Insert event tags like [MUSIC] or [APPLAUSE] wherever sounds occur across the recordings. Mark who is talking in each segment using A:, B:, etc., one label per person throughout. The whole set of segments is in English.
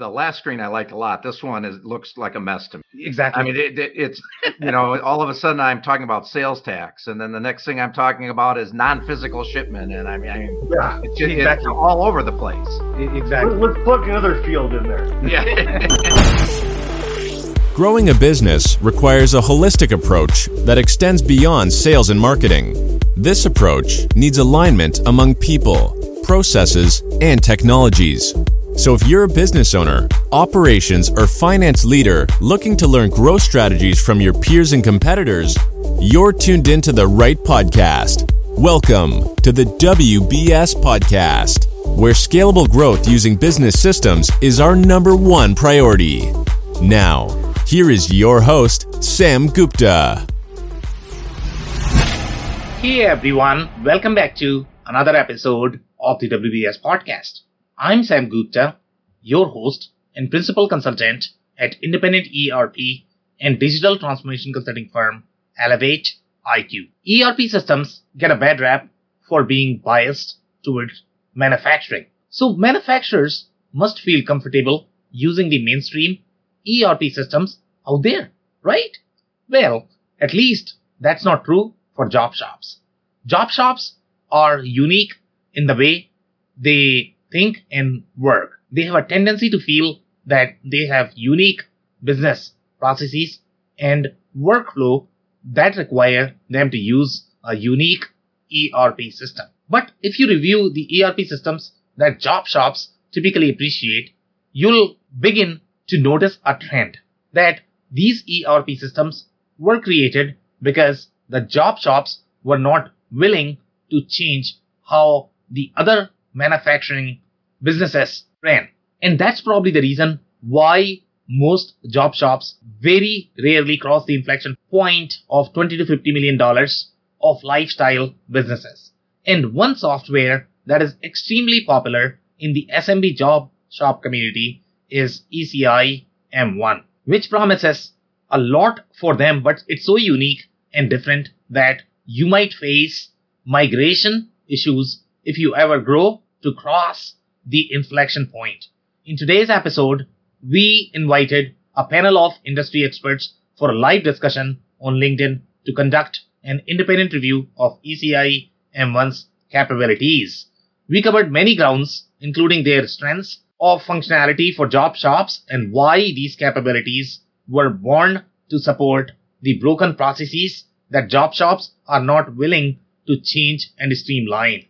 A: The last screen I liked a lot. This one is looks like a mess to me.
B: Exactly.
A: I mean, it, it, it's you know, all of a sudden I'm talking about sales tax, and then the next thing I'm talking about is non-physical shipment, and I mean, I mean
C: Yeah,
A: it's, just,
B: Exactly.
A: it's all over the place.
B: exactly.
C: Let- let's plug another field in there.
A: Yeah. [LAUGHS]
D: Growing a business requires a holistic approach that extends beyond sales and marketing. This approach needs alignment among people, processes, and technologies. So if you're a business owner, operations, or finance leader looking to learn growth strategies from your peers and competitors, you're tuned into the right podcast. Welcome to the WBS Podcast, where scalable growth using business systems is our number one priority. Now, here is your host, Sam Gupta.
B: Hey everyone, welcome back to another episode of the WBS podcast. I'm Sam Gupta, your host and principal consultant at independent ERP and digital transformation consulting firm Elevate IQ. ERP systems get a bad rap for being biased towards manufacturing. So manufacturers must feel comfortable using the mainstream ERP systems out there, right? Well, at least that's not true for job shops. Job shops are unique in the way they think and work. They have a tendency to feel that they have unique business processes and workflow that require them to use a unique ERP system. But if you review the ERP systems that job shops typically appreciate, you'll begin to notice a trend that these ERP systems were created because the job shops were not willing to change how the other manufacturing businesses ran. And that's probably the reason why most job shops very rarely cross the inflection point of 20 to 50 million dollars of lifestyle businesses. And one software that is extremely popular in the SMB job shop community is ECI M1, which promises a lot for them, but it's so unique and different that you might face migration issues if you ever grow to cross the inflection point. In today's episode, we invited a panel of industry experts for a live discussion on LinkedIn to conduct an independent review of ECI M1's capabilities. We covered many grounds, including their strengths of functionality for job shops and why these capabilities were born to support the broken processes that job shops are not willing to change and streamline.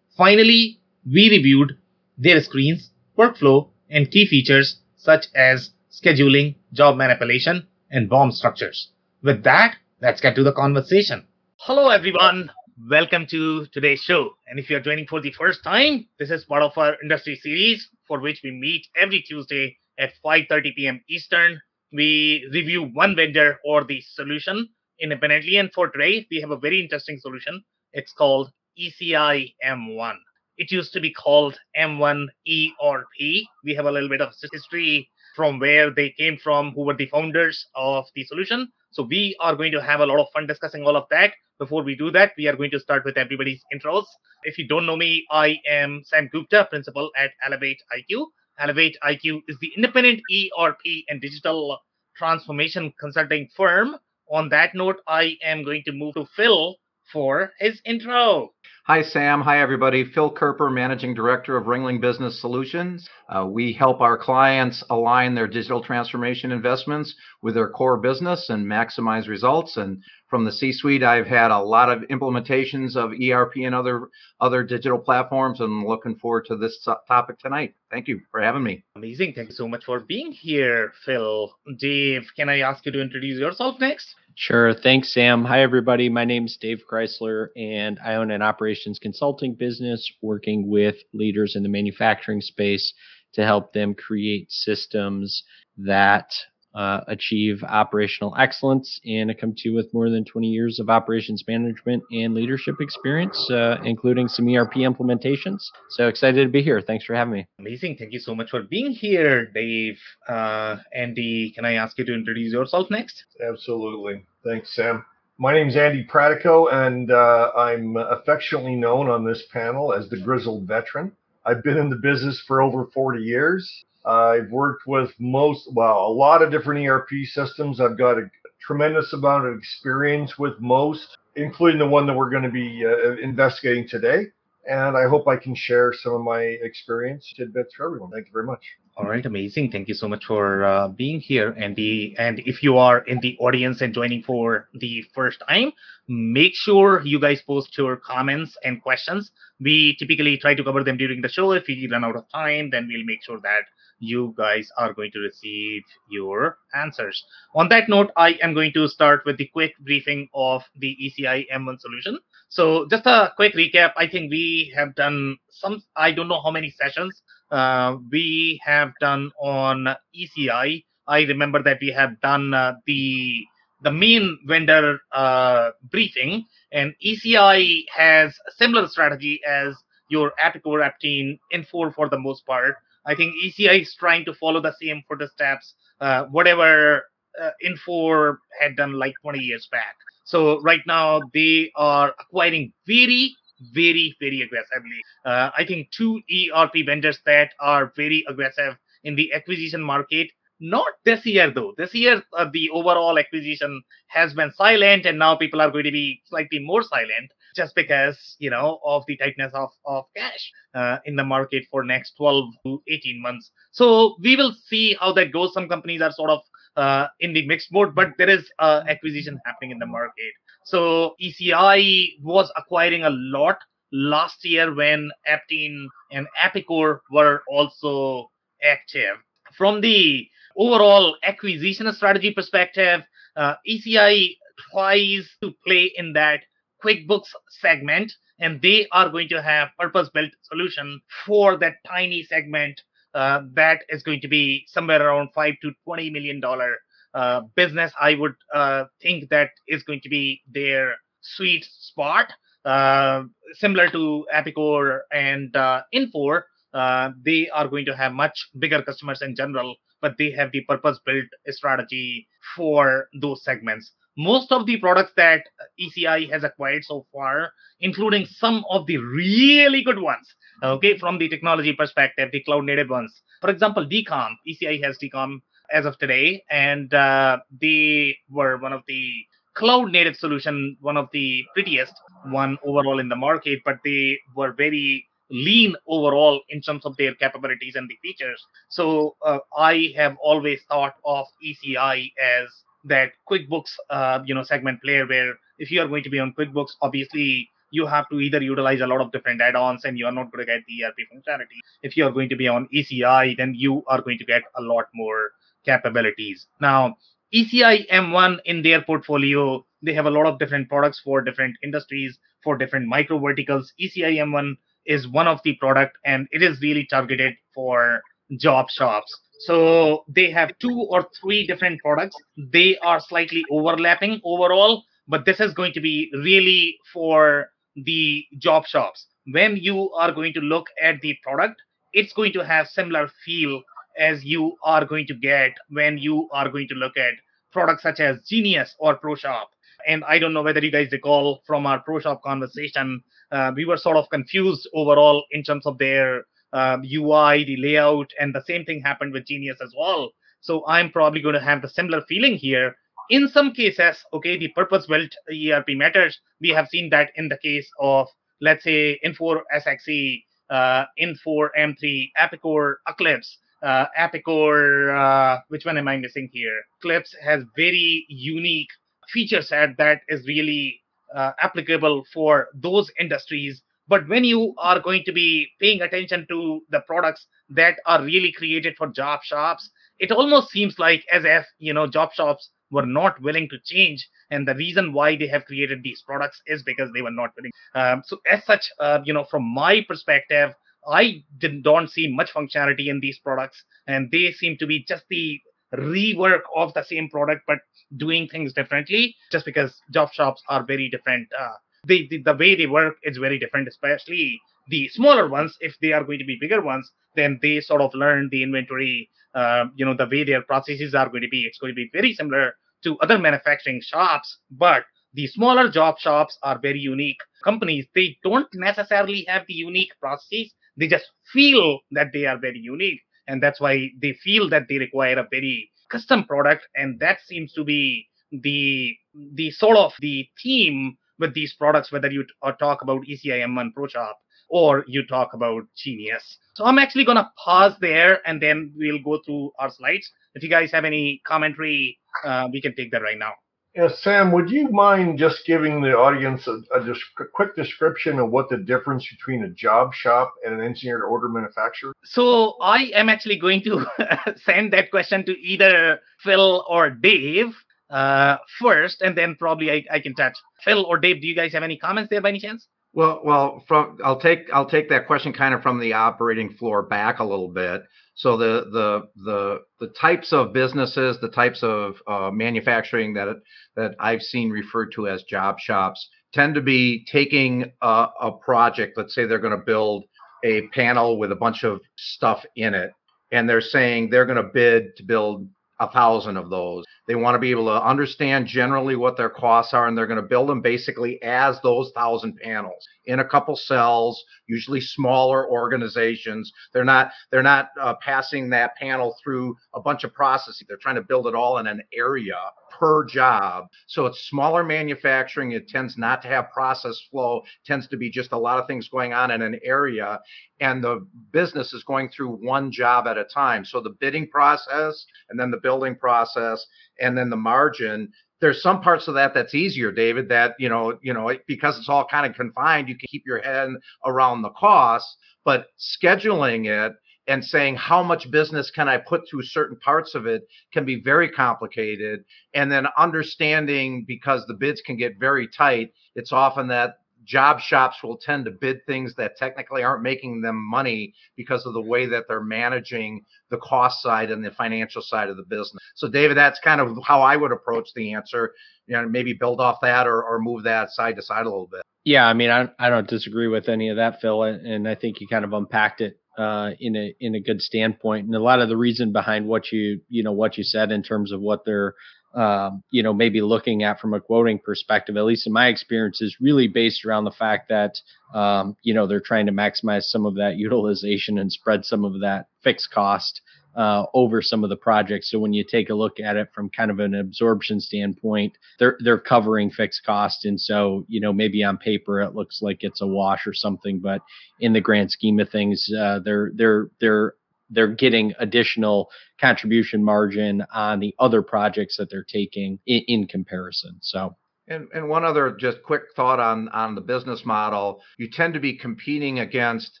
B: Finally, we reviewed their screens, workflow, and key features such as scheduling, job manipulation, and BOM structures. With that, let's get to the conversation. Hello, everyone. Welcome to today's show. And if you're joining for the first time, this is part of our industry series for which we meet every Tuesday at 5:30 p.m. Eastern. We review one vendor or the solution independently. And for today, we have a very interesting solution. It's called ECI M1. It used to be called M1 ERP. We have a little bit of history from where they came from, who were the founders of the solution. So we are going to have a lot of fun discussing all of that. Before we do that, we are going to start with everybody's intros. If you don't know me, I am Sam Gupta, principal at Elevate IQ. ElevatIQ is the independent ERP and digital transformation consulting firm. On that note, I am going to move to Phil for his intro.
A: Hi, Sam. Hi, everybody. Phil Kerper, Managing Director of Ringling Business Solutions. Uh, we help our clients align their digital transformation investments with their core business and maximize results. And from the C-suite, I've had a lot of implementations of ERP and other other digital platforms, and looking forward to this topic tonight. Thank you for having me.
B: Amazing. Thank you so much for being here, Phil. Dave, can I ask you to introduce yourself next?
E: Sure. Thanks, Sam. Hi, everybody. My name is Dave Chrysler, and I own an operations consulting business working with leaders in the manufacturing space to help them create systems that uh, achieve operational excellence. And I come to with more than 20 years of operations management and leadership experience, uh, including some ERP implementations. So excited to be here. Thanks for having me.
B: Amazing. Thank you so much for being here, Dave. Uh, Andy, can I ask you to introduce yourself next?
C: Absolutely. Thanks, Sam. My name is Andy Pratico, and uh, I'm affectionately known on this panel as the Grizzled Veteran. I've been in the business for over 40 years, I've worked with most, well, a lot of different ERP systems. I've got a tremendous amount of experience with most, including the one that we're going to be uh, investigating today. And I hope I can share some of my experience tidbits for everyone. Thank you very much.
B: All right, amazing. Thank you so much for uh, being here, Andy. And if you are in the audience and joining for the first time, make sure you guys post your comments and questions. We typically try to cover them during the show. If we run out of time, then we'll make sure that you guys are going to receive your answers. On that note, I am going to start with the quick briefing of the ECI M1 solution. So just a quick recap. I think we have done some, I don't know how many sessions uh, we have done on ECI. I remember that we have done uh, the the main vendor uh, briefing, and ECI has a similar strategy as your Epicor Aptean Infor for the most part. I think ECI is trying to follow the same footsteps, uh, whatever uh, Infor had done like 20 years back. So right now they are acquiring very very, very aggressively. Uh, I think two ERP vendors that are very aggressive in the acquisition market. Not this year, though. This year, uh, the overall acquisition has been silent, and now people are going to be slightly more silent just because, you know, of the tightness of, of cash uh, in the market for next 12 to 18 months. So we will see how that goes. Some companies are sort of uh, in the mixed mode, but there is uh, acquisition happening in the market. So ECI was acquiring a lot last year when Aptean and Epicor were also active. From the overall acquisition strategy perspective, uh, ECI tries to play in that QuickBooks segment, and they are going to have purpose-built solution for that tiny segment uh, that is going to be somewhere around five to twenty million dollar uh, business, I would uh, think that is going to be their sweet spot. Uh, similar to Epicor and uh, Infor, uh, they are going to have much bigger customers in general, but they have the purpose-built strategy for those segments. Most of the products that ECI has acquired so far, including some of the really good ones, okay, from the technology perspective, the cloud-native ones. For example, Deacom, ECI has Deacom as of today, and uh, they were one of the cloud native solution, one of the prettiest one overall in the market, but they were very lean overall in terms of their capabilities and the features. So uh, I have always thought of ECI as that QuickBooks, uh, you know, segment player where if you are going to be on QuickBooks, obviously you have to either utilize a lot of different add-ons and you are not going to get the ERP functionality. If you are going to be on ECI, then you are going to get a lot more capabilities. Now, ECI M1 in their portfolio, they have a lot of different products for different industries, for different micro verticals. ECI M1 is one of the product and it is really targeted for job shops. So they have two or three different products. They are slightly overlapping overall, but this is going to be really for the job shops. When you are going to look at the product, it's going to have similar feel as you are going to get when you are going to look at products such as Genius or ProShop. And I don't know whether you guys recall from our ProShop conversation, uh, we were sort of confused overall in terms of their uh, UI, the layout, and the same thing happened with Genius as well. So I'm probably going to have the similar feeling here. In some cases, okay, the purpose-built ERP matters. We have seen that in the case of, let's say, Infor SXE, uh, Infor M3, Epicor, Eclipse uh, Epicor, uh, which one am I missing here? Eclipse has very unique feature set that is really uh, applicable for those industries. But when you are going to be paying attention to the products that are really created for job shops, it almost seems like as if you know job shops were not willing to change and the reason why they have created these products is because they were not willing um, so as such uh, you know from my perspective I don't see much functionality in these products, and they seem to be just the rework of the same product, but doing things differently. Just because job shops are very different, uh, they, the, the way they work is very different, especially the smaller ones. If they are going to be bigger ones, then they sort of learn the inventory. Uh, you know the way their processes are going to be. It's going to be very similar to other manufacturing shops, but the smaller job shops are very unique companies. They don't necessarily have the unique processes they just feel that they are very unique. and that's why they feel that they require a very custom product, and that seems to be the the sort of the theme with these products, whether you t- talk about ECIM and ProShop or you talk about Genius. So I'm actually going to pause there and then we'll go through our slides. If you guys have any commentary, uh, we can take that right now.
C: Yeah, Sam, would you mind just giving the audience a, a, a, quick description of what the difference between a job shop and an engineered order manufacturer?
B: So I am actually going to [LAUGHS] send that question to either Phil or Dave uh, first, and then probably I, I can touch. Phil or Dave, do you guys have any comments there by any chance?
A: Well, well, from I'll take I'll take that question kind of from the operating floor back a little bit. So the the the the types of businesses, the types of uh, manufacturing that that I've seen referred to as job shops tend to be taking a, a project. Let's say they're going to build a panel with a bunch of stuff in it, and they're saying they're going to bid to build a thousand of those. They want to be able to understand generally what their costs are, and they're going to build them basically as those thousand panels in a couple cells, usually smaller organizations. They're not they're not uh, passing that panel through a bunch of processes. They're trying to build it all in an area per job. So it's smaller manufacturing. It tends not to have process flow. Tends to be just a lot of things going on in an area, and the business is going through one job at a time. So the bidding process, and then the building process, and then the margin there's some parts of that that's easier david that you know you know because it's all kind of confined you can keep your head around the cost but scheduling it and saying how much business can i put through certain parts of it can be very complicated and then understanding because the bids can get very tight it's often that job shops will tend to bid things that technically aren't making them money because of the way that they're managing the cost side and the financial side of the business. So, David, that's kind of how I would approach the answer. You know, maybe build off that or, or move that side to side a little bit.
E: Yeah, I mean, I, I don't disagree with any of that, Phil, and I think you kind of unpacked it uh, in a in a good standpoint. And a lot of the reason behind what you you know what you said in terms of what they're um, you know, maybe looking at from a quoting perspective, at least in my experience, is really based around the fact that, um, you know, they're trying to maximize some of that utilization and spread some of that fixed cost uh, over some of the projects. So when you take a look at it from kind of an absorption standpoint, they're they're covering fixed cost, and so you know maybe on paper it looks like it's a wash or something, but in the grand scheme of things, uh, they're they're they're they're getting additional contribution margin on the other projects that they're taking in, in comparison. So
A: and, and one other just quick thought on on the business model, you tend to be competing against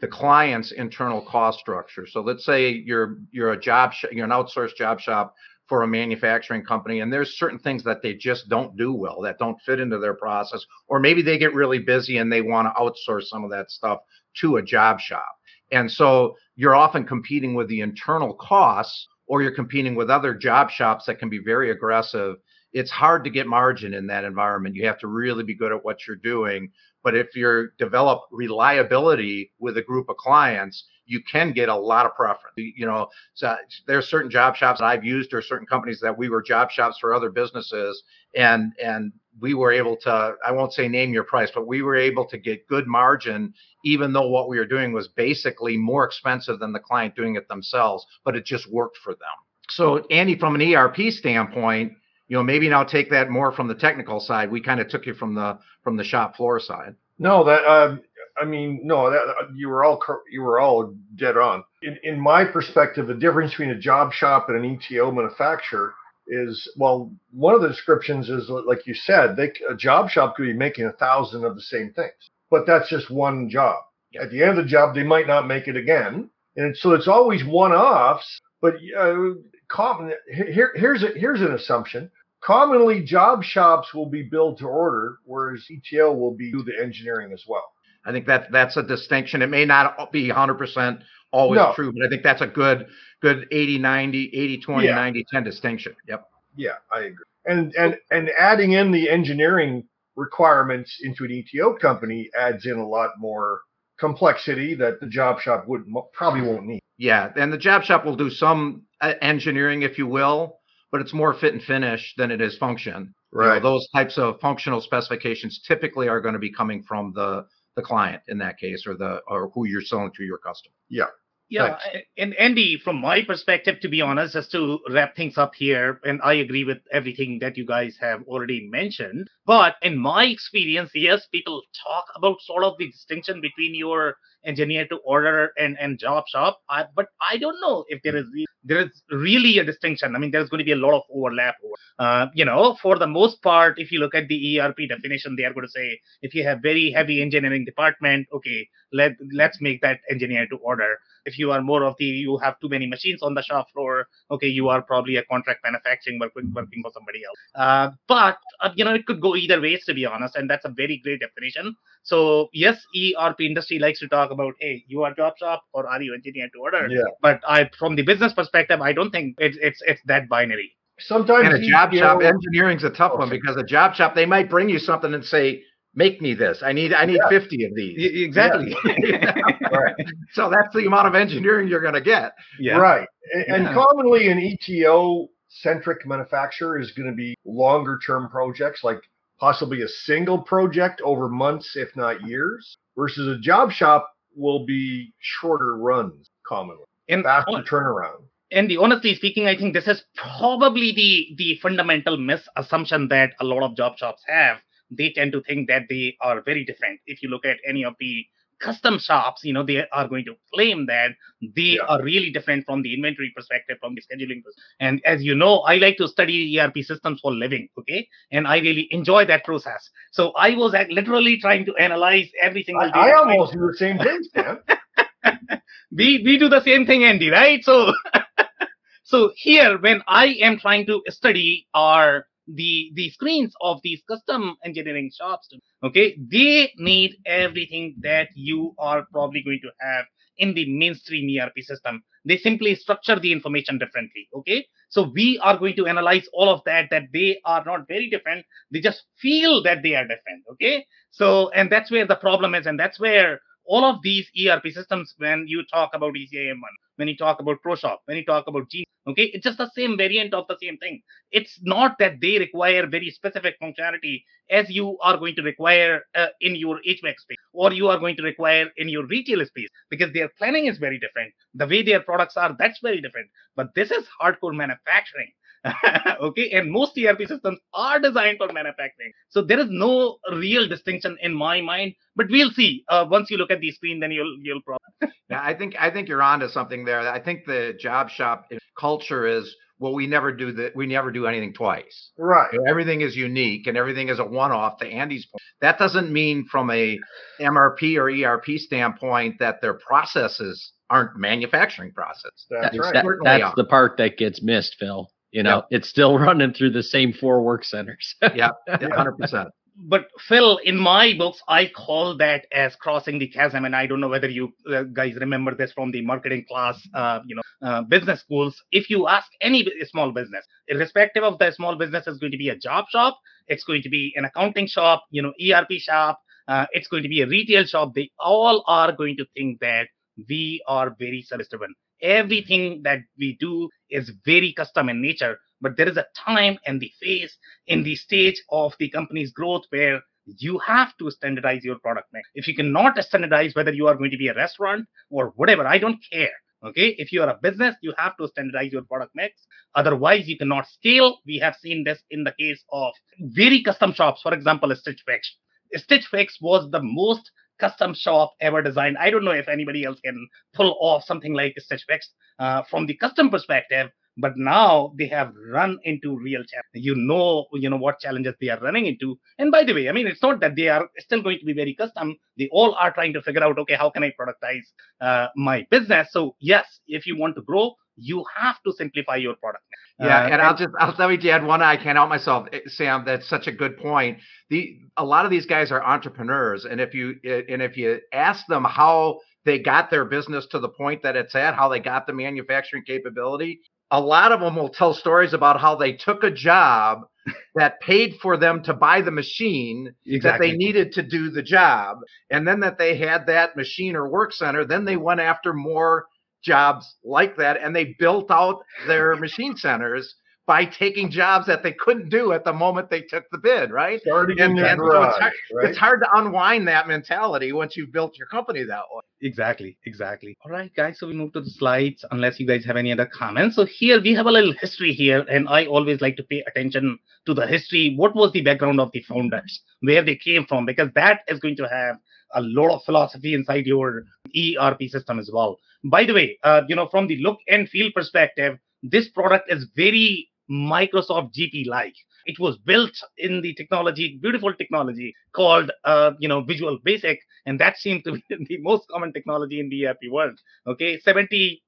A: the client's internal cost structure. So let's say you're you're a job sh- you're an outsourced job shop for a manufacturing company and there's certain things that they just don't do well that don't fit into their process or maybe they get really busy and they want to outsource some of that stuff to a job shop. And so you're often competing with the internal costs or you're competing with other job shops that can be very aggressive. It's hard to get margin in that environment. You have to really be good at what you're doing. But if you develop reliability with a group of clients, you can get a lot of preference. You know, so there are certain job shops that I've used or certain companies that we were job shops for other businesses, and and we were able to. I won't say name your price, but we were able to get good margin, even though what we were doing was basically more expensive than the client doing it themselves. But it just worked for them. So Andy, from an ERP standpoint, you know, maybe now take that more from the technical side. We kind of took you from the from the shop floor side.
C: No, that um, I mean, no, that uh, you were all you were all dead on. In in my perspective, the difference between a job shop and an ETO manufacturer is well, one of the descriptions is like you said, they a job shop could be making a thousand of the same things, but that's just one job. At the end of the job, they might not make it again, and so it's always one-offs. But uh, common here here's a, here's an assumption Commonly, job shops will be built to order, whereas ETO will be do the engineering as well.
A: I think that that's a distinction. It may not be 100% always no. true, but I think that's a good good 80 90 80 20 yeah. 90 10 distinction. Yep.
C: Yeah, I agree. And and and adding in the engineering requirements into an ETO company adds in a lot more complexity that the job shop would probably won't need.
A: Yeah, and the job shop will do some uh, engineering, if you will, but it's more fit and finish than it is function. Right. You know, those types of functional specifications typically are going to be coming from the the client in that case, or the or who you're selling to your customer.
C: Yeah.
B: Yeah, and Andy, from my perspective, to be honest, just to wrap things up here, and I agree with everything that you guys have already mentioned. But in my experience, yes, people talk about sort of the distinction between your engineer to order and, and job shop. I, but I don't know if there is there is really a distinction. I mean, there's going to be a lot of overlap. Uh, you know, for the most part, if you look at the ERP definition, they are going to say if you have very heavy engineering department, okay, let let's make that engineer to order if you are more of the you have too many machines on the shop floor okay you are probably a contract manufacturing working working for somebody else uh, but uh, you know it could go either ways to be honest and that's a very great definition so yes erp industry likes to talk about hey you are job shop or are you engineer to order
C: Yeah.
B: but i from the business perspective i don't think it's it's it's that binary
C: Sometimes
A: And a job shop
C: engineering
A: is a tough one
C: Okay.
A: because a job shop they might bring you something and say, "Make me this. I need I need
C: Yeah.
A: 50 of these."
B: exactly [LAUGHS]
C: right.
A: so that's the amount of engineering you're going to get.
B: yeah
C: Right. And, and commonly an ETO centric manufacturer is going to be longer term projects, like possibly a single project over months, if not years, versus a job shop will be shorter runs commonly,
B: and
C: faster turnaround.
B: and the, honestly speaking, I think this is probably the the fundamental misassumption that a lot of job shops have. They tend to think that they are very different. If you look at any of the custom shops, you know, they are going to claim that they
C: Yeah.
B: are really different from the inventory perspective, from the scheduling. And as you know, I like to study ERP systems for living, okay? And I really enjoy that process. So I was literally trying to analyze every single
C: I,
B: day.
C: I almost do the same thing, Sam. [LAUGHS] [LAUGHS]
B: we we do the same thing andy right so [LAUGHS] so here when i am trying to study are the the screens of these custom engineering shops okay? They need everything that you are probably going to have in the mainstream erp system. They simply structure the information differently okay? So we are going to analyze all of that that they are not very different. They just feel that they are different okay? So and that's where the problem is and that's where all of these ERP systems, when you talk about ECIM1, when you talk about ProShop, when you talk about Genius, okay, it's just the same variant of the same thing. It's not that they require very specific functionality as you are going to require uh, in your HVAC space or you are going to require in your retail space because their planning is very different. The way their products are, that's very different. But this is hardcore manufacturing. [LAUGHS] okay, and most ERP systems are designed for manufacturing. So there is no real distinction in my mind. But we'll see. Uh, once you look at the screen, then you'll you'll probably [LAUGHS]
A: Yeah, I think I think you're onto something there. I think the job shop culture is well, we never do that. We never do anything twice.
C: Right.
A: Everything is unique and everything is a one-off. To Andy's point, that doesn't mean from a MRP or ERP standpoint that their processes aren't manufacturing processes.
C: That's
E: That-
C: right.
E: that- that's
A: are.
E: the part that gets missed, Phil. You know, it's still [LAUGHS] running through the same four work centers. [LAUGHS]
A: Yeah, hundred percent.
B: but Phil, in my books, I call that as crossing the chasm, and I don't know whether you uh, guys remember this from the marketing class, uh, you know, uh, business schools. If you ask any small business, irrespective of the small business, is going to be a job shop, it's going to be an accounting shop, you know, ERP shop, uh, it's going to be a retail shop. They all are going to think that we are very service driven. Everything that we do is very custom in nature, but there is a time and the phase in the stage of the company's growth where you have to standardize your product mix. If you cannot standardize whether you are going to be a restaurant or whatever, I don't care. Okay, if you are a business, you have to standardize your product mix. Otherwise, you cannot scale. We have seen this in the case of very custom shops. For example, Stitch Fix. Stitch Fix was the most custom shop ever designed. I don't know if anybody else can pull off something like Stitch Fix uh, from the custom perspective but now they have run into real challenges you know you know what challenges they are running into. And by the way i mean it's not that they are still going to be very custom. They all are trying to figure out okay how can i productize uh, my business? So yes if you want to grow you have to simplify your product
A: Yeah,
B: Uh,
A: and I'll just I'll let me add one. I can't help myself, Eh, Sam. That's such a good point. The a lot of these guys are entrepreneurs, and if you eh, and if you ask them how they got their business to the point that it's at, how they got the manufacturing capability, a lot of them will tell stories about how they took a job that paid for them to buy the machine that they needed to do the job, and then that they had that machine or work center, then they went after more jobs like that and they built out their [LAUGHS] machine centers by taking jobs that they couldn't do at the moment they took the bid, right?
C: Starting in
A: And- and so
C: garage,
A: it's, hard,
C: right?
A: it's hard to unwind that mentality once you've built your company that way.
B: Exactly, exactly. All right, guys. So we move to the slides, unless you guys have any other comments. So here we have a little history here, and I always like to pay attention to the history. What was the background of the founders, where they came from, because that is going to have a lot of philosophy inside your ERP system as well. By the way, uh, you know, from the look and feel perspective, this product is very Microsoft GP like. It was built in the technology, beautiful technology called, uh, you know, Visual Basic, and that seemed to be [LAUGHS] the most common technology in the ERP world. Okay, 70%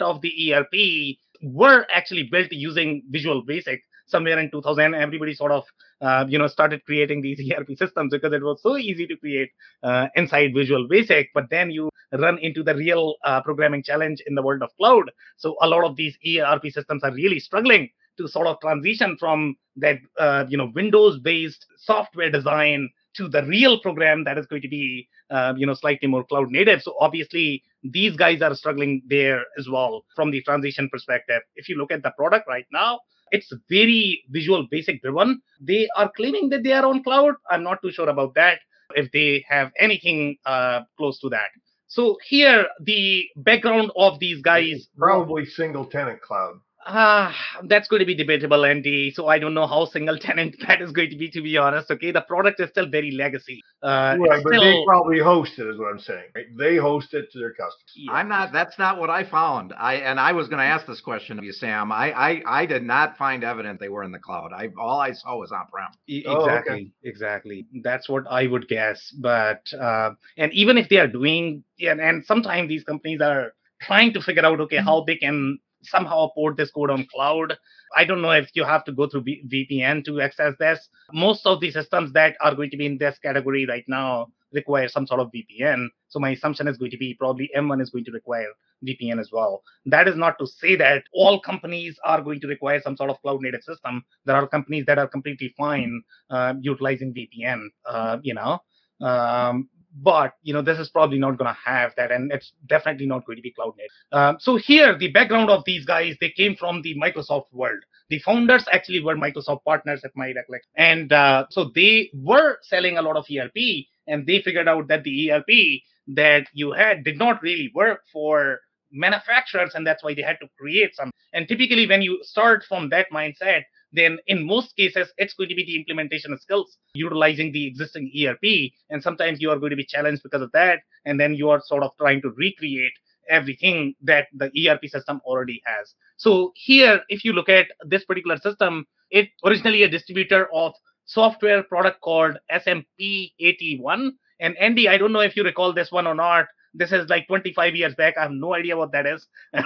B: of the ERP were actually built using Visual Basic. Somewhere in 2000, everybody sort of, uh, you know, started creating these [LAUGHS] ERP systems because it was so easy to create uh, inside Visual Basic. But then you run into the real uh, programming challenge in the world of cloud. So a lot of these ERP systems are really struggling to sort of transition from that, uh, you know, Windows-based software design to the real program that is going to be uh, you know slightly more cloud native so obviously these guys are struggling there as well from the transition perspective if you look at the product right now it's very visual basic driven. They are claiming that they are on cloud. I'm not too sure about that if they have anything uh, close to that. So here the background of these guys
C: Probably single tenant cloud.
B: Ah, that's going to be debatable, Andy. So I don't know how single [LAUGHS] tenant that is going to be, to be honest. Okay, the product is still very legacy. Uh,
C: right,
B: it's
C: but
B: still,
C: they probably host it, is what I'm saying. Right? They host it to their customers.
B: Yeah.
A: I'm not. That's not what I found. I and I was going to ask this question of you, Sam. I I, I did not find evidence they were in the cloud. I all I saw was on-prem.
B: E-
C: Oh, okay.
B: exactly, exactly. That's what I would guess. But uh, and even if they are doing, and, and sometimes these companies are trying to figure out, okay, how they can somehow port this code on cloud. I don't know if you have to go through V- VPN to access this. Most of the systems that are going to be in this category right now require some sort of VPN. So my assumption is going to be probably M1 is going to require VPN as well. That is not to say that all companies are going to require some sort of cloud native system. There are companies that are completely fine uh, utilizing VPN, uh, you know. Um, but you know this is probably not going to have that, and it's definitely not going to be cloud native. Um, so here, the background of these guys, they came from the Microsoft world. The founders actually were Microsoft partners at my recollection, and uh, so they were selling a lot of ERP, and they figured out that the ERP that you had did not really work for manufacturers, and that's why they had to create some. And typically, when you start from that mindset, then in most cases, it's going to be the implementation skills utilizing the existing ERP. And sometimes you are going to be challenged because of that. And then you are sort of trying to recreate everything that the ERP system already has. So here, if you look at this particular system, it originally a distributor of software product called SMP81. And Andy, I don't know if you recall this one or not. This is like 25 years back. I have no idea what that is. [LAUGHS]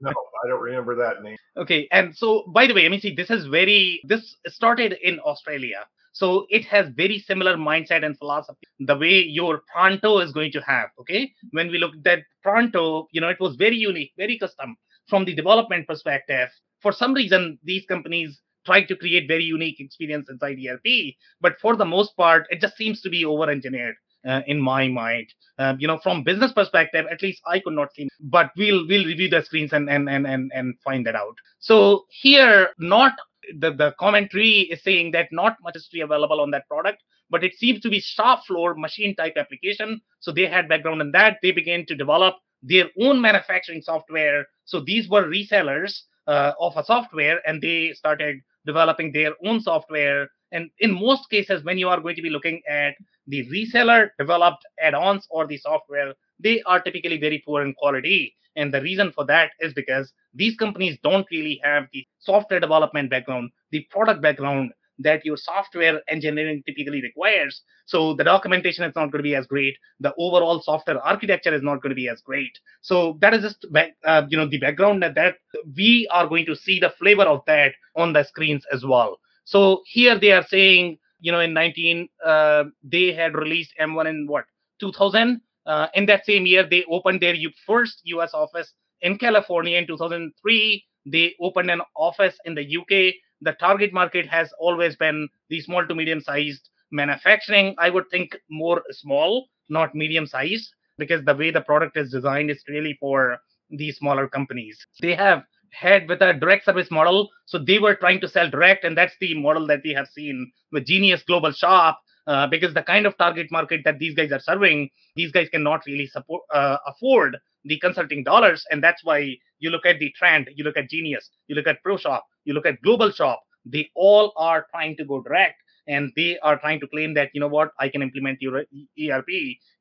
C: No, I don't remember that name.
B: Okay, and so by the way, I mean, see, this is very, this started in Australia. So it has very similar mindset and philosophy, the way your Pronto is going to have. Okay, when we looked at Pronto, you know, it was very unique, very custom from the development perspective. For some reason, these companies tried to create very unique experience inside ERP, but for the most part, it just seems to be over engineered. Uh, in my mind, uh, you know, from business perspective, at least I could not see. But we'll we'll review the screens and and and and, and find that out. So here, not the, the commentary is saying that not much is available on that product, but it seems to be shop floor machine type application. So they had background in that. They began to develop their own manufacturing software. So these were resellers uh, of a software, and they started developing their own software. And in most cases, when you are going to be looking at the reseller developed add-ons or the software, they are typically very poor in quality. And the reason for that is because these companies don't really have the software development background, the product background that your software engineering typically requires. So the documentation is not going to be as great. The overall software architecture is not going to be as great. So that is just uh, you know the background that, that we are going to see the flavor of that on the screens as well. So here they are saying, you know, in 19 uh, they had released M1 in what 2000. Uh, in that same year, they opened their first US office in California in 2003. They opened an office in the UK. The target market has always been the small to medium sized manufacturing. I would think more small, not medium sized, because the way the product is designed is really for these smaller companies. They have had with a direct service model. So they were trying to sell direct, and that's the model that we have seen with Genius Global Shop. Uh, because the kind of target market that these guys are serving, these guys cannot really support uh, afford the consulting dollars, and that's why you look at the trend, you look at Genius, you look at ProShop, you look at Global Shop. They all are trying to go direct, and they are trying to claim that you know what, I can implement your ERP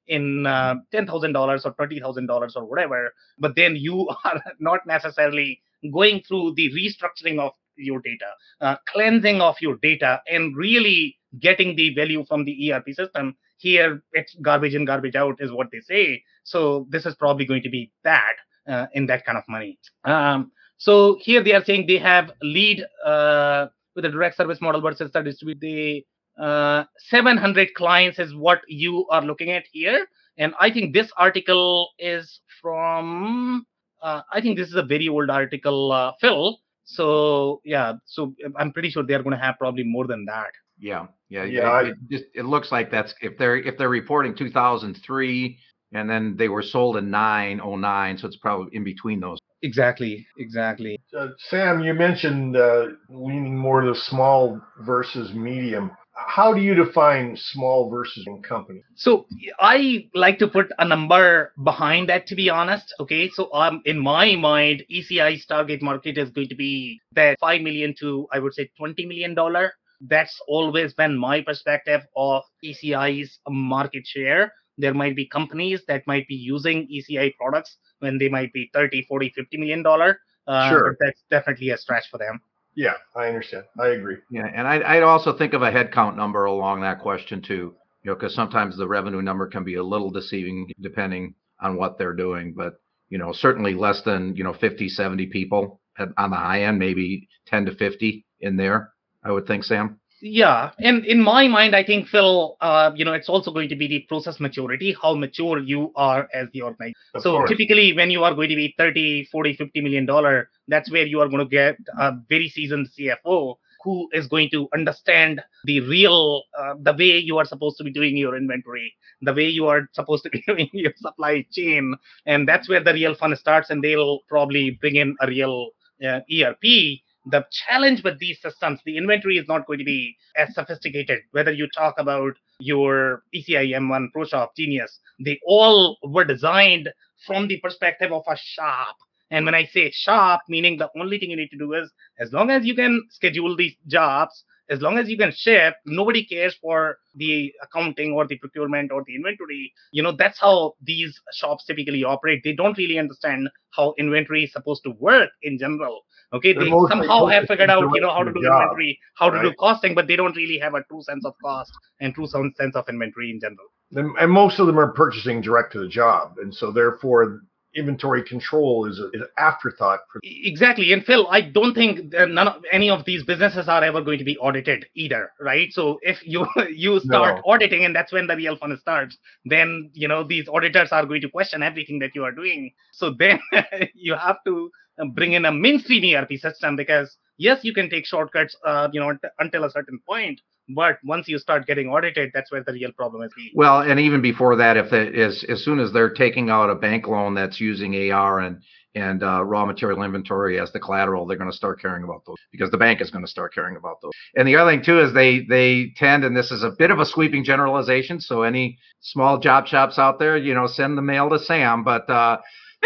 B: in uh, ten thousand dollars or twenty thousand dollars or whatever. But then you [LAUGHS] are not necessarily going through the restructuring of your data, uh, cleansing of your data, and really getting the value from the ERP system. Here, it's garbage in, garbage out, is what they say. So this is probably going to be that uh, in that kind of money. Um, so here they are saying they have lead uh, with a direct service model versus the distribute. The uh, 700 clients is what you are looking at here, and I think this article is from. Uh, I think this is a very old article, uh, Phil. So yeah, so I'm pretty sure they're going to have probably more than that.
A: Yeah, yeah,
C: Yeah,
A: It, it just it looks like that's if they're if they're reporting 2003 and then they were sold in 909, so it's probably in between those.
B: Exactly, exactly.
C: Uh, Sam, you mentioned uh, leaning more to small versus medium. How do you define small versus company?
B: So I like to put a number behind that, to be honest. Okay, so um, in my mind, ECI's target market is going to be that five million to I would say twenty million dollar. That's always been my perspective of ECI's market share. There might be companies that might be using ECI products when they might be 30, 40, 50 million dollar. Uh,
C: Sure.
B: But that's definitely a stretch for them.
C: Yeah, I understand. I agree.
A: Yeah, and I'd, I'd also think of a headcount number along that question too. You know, because sometimes the revenue number can be a little deceiving depending on what they're doing. But you know, certainly less than you know 50, 70 people at, on the high end, maybe 10 to 50 in there. I would think, Sam.
B: Yeah, and in my mind, I think Phil, uh, you know, it's also going to be the process maturity, how mature you are as the organization.
C: Of
B: so
C: course.
B: typically, when you are going to be 30, 40, 50 million dollar, that's where you are going to get a very seasoned CFO who is going to understand the real, uh, the way you are supposed to be doing your inventory, the way you are supposed to be [LAUGHS] doing your supply chain, and that's where the real fun starts. And they'll probably bring in a real uh, ERP the challenge with these systems, the inventory is not going to be as sophisticated. Whether you talk about your ECI M1 ProShop Genius, they all were designed from the perspective of a shop. And when I say shop, meaning the only thing you need to do is as long as you can schedule these jobs, as long as you can ship, nobody cares for the accounting or the procurement or the inventory. You know, that's how these shops typically operate. They don't really understand how inventory is supposed to work in general. Okay,
C: They're
B: they somehow have figured out, you know, how to do
C: job,
B: inventory, how to do costing, but they don't really have a true sense of cost and true sense of inventory in general.
C: And most of them are purchasing direct to the job, and so therefore inventory control is, a, is an afterthought for
B: Exactly. And Phil, I don't think that none of any of these businesses are ever going to be audited either, right? So if you [LAUGHS] you start
C: No.
B: auditing and that's when the real fun starts, then you know these auditors are going to question everything that you are doing. So then [LAUGHS] you have to bring in a mainstream ERP system because yes, you can take shortcuts, uh, you know, unt- until a certain point, but once you start getting audited, that's where the real problem is.
A: Well, and even before that, if they, as as soon as they're taking out a bank loan that's using AR and and uh, raw material inventory as the collateral, they're going to start caring about those because the bank is going to start caring about those. And the other thing too is they they tend, and this is a bit of a sweeping generalization. So any small job shops out there, you know, send the mail to Sam, but uh,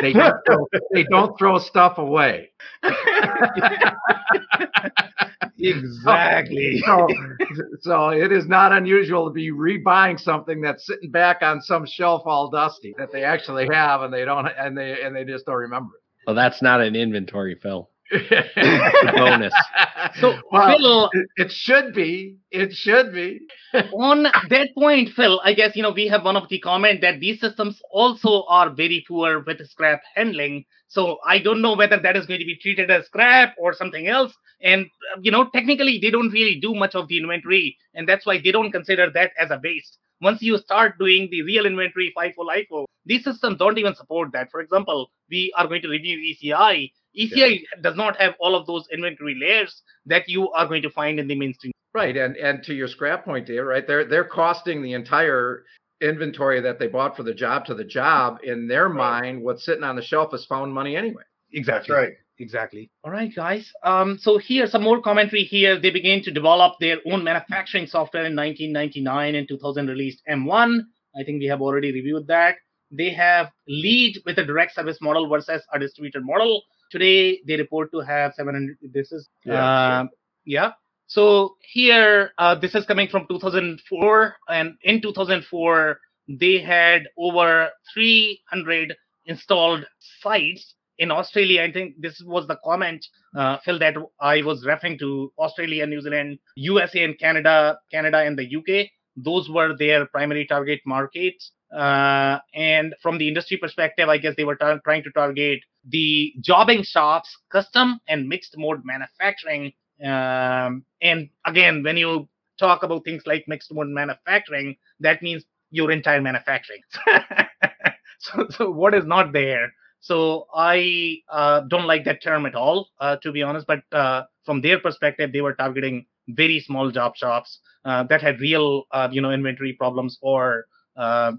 A: they don't [LAUGHS] throw, they don't throw stuff away.
B: Exactly. [LAUGHS]
A: So, so it is not unusual to be rebuying something that's sitting back on some shelf all dusty that they actually have and they don't and they and they just don't remember
E: Well, that's not an inventory, Phil.
A: It. [LAUGHS]
E: bonus.
B: So
A: well,
B: Phil,
A: it, should be. It should be.
B: on that point, Phil, I guess you know we have one of the comment that these systems also are very poor with scrap handling. So I don't know whether that is going to be treated as scrap or something else. And uh, you know, technically, they don't really do much of the inventory, and that's why they don't consider that as a waste. Once you start doing the real inventory FIFO, LIFO, these systems don't even support that. For example, we are going to review E ECI. ECI does not have all of those inventory layers that you are going to find in the mainstream.
A: Right, and and to your scrap point, Dave, right? They're they're costing the entire inventory that they bought for the job to the job. In their mind, what's sitting on the shelf is found money anyway.
C: That's right.
B: exactly. All right, guys. Um, so here some more commentary here. They began to develop their own manufacturing software in 1999 and 2000 released M1. I think we have already reviewed that. They have lead with a direct service model versus a distributed model. Today they report to have 700. This is
C: Yeah,
B: uh, yeah. So here, uh, this is coming from 2004, and in 2004 they had over 300 installed sites in Australia. I think this was the comment, uh, Phil, that I was referring to Australia, New Zealand, USA, and Canada, Canada and the UK. Those were their primary target markets. Uh, and from the industry perspective, I guess they were tar- trying to target the jobbing shops, custom and mixed mode manufacturing. Um, and again, when you talk about things like mixed mode manufacturing, that means your entire manufacturing. [LAUGHS] so, so what is not there? So I uh, don't like that term at all, uh, to be honest. But uh, from their perspective, they were targeting very small job shops uh, that had real, uh, you know, inventory problems or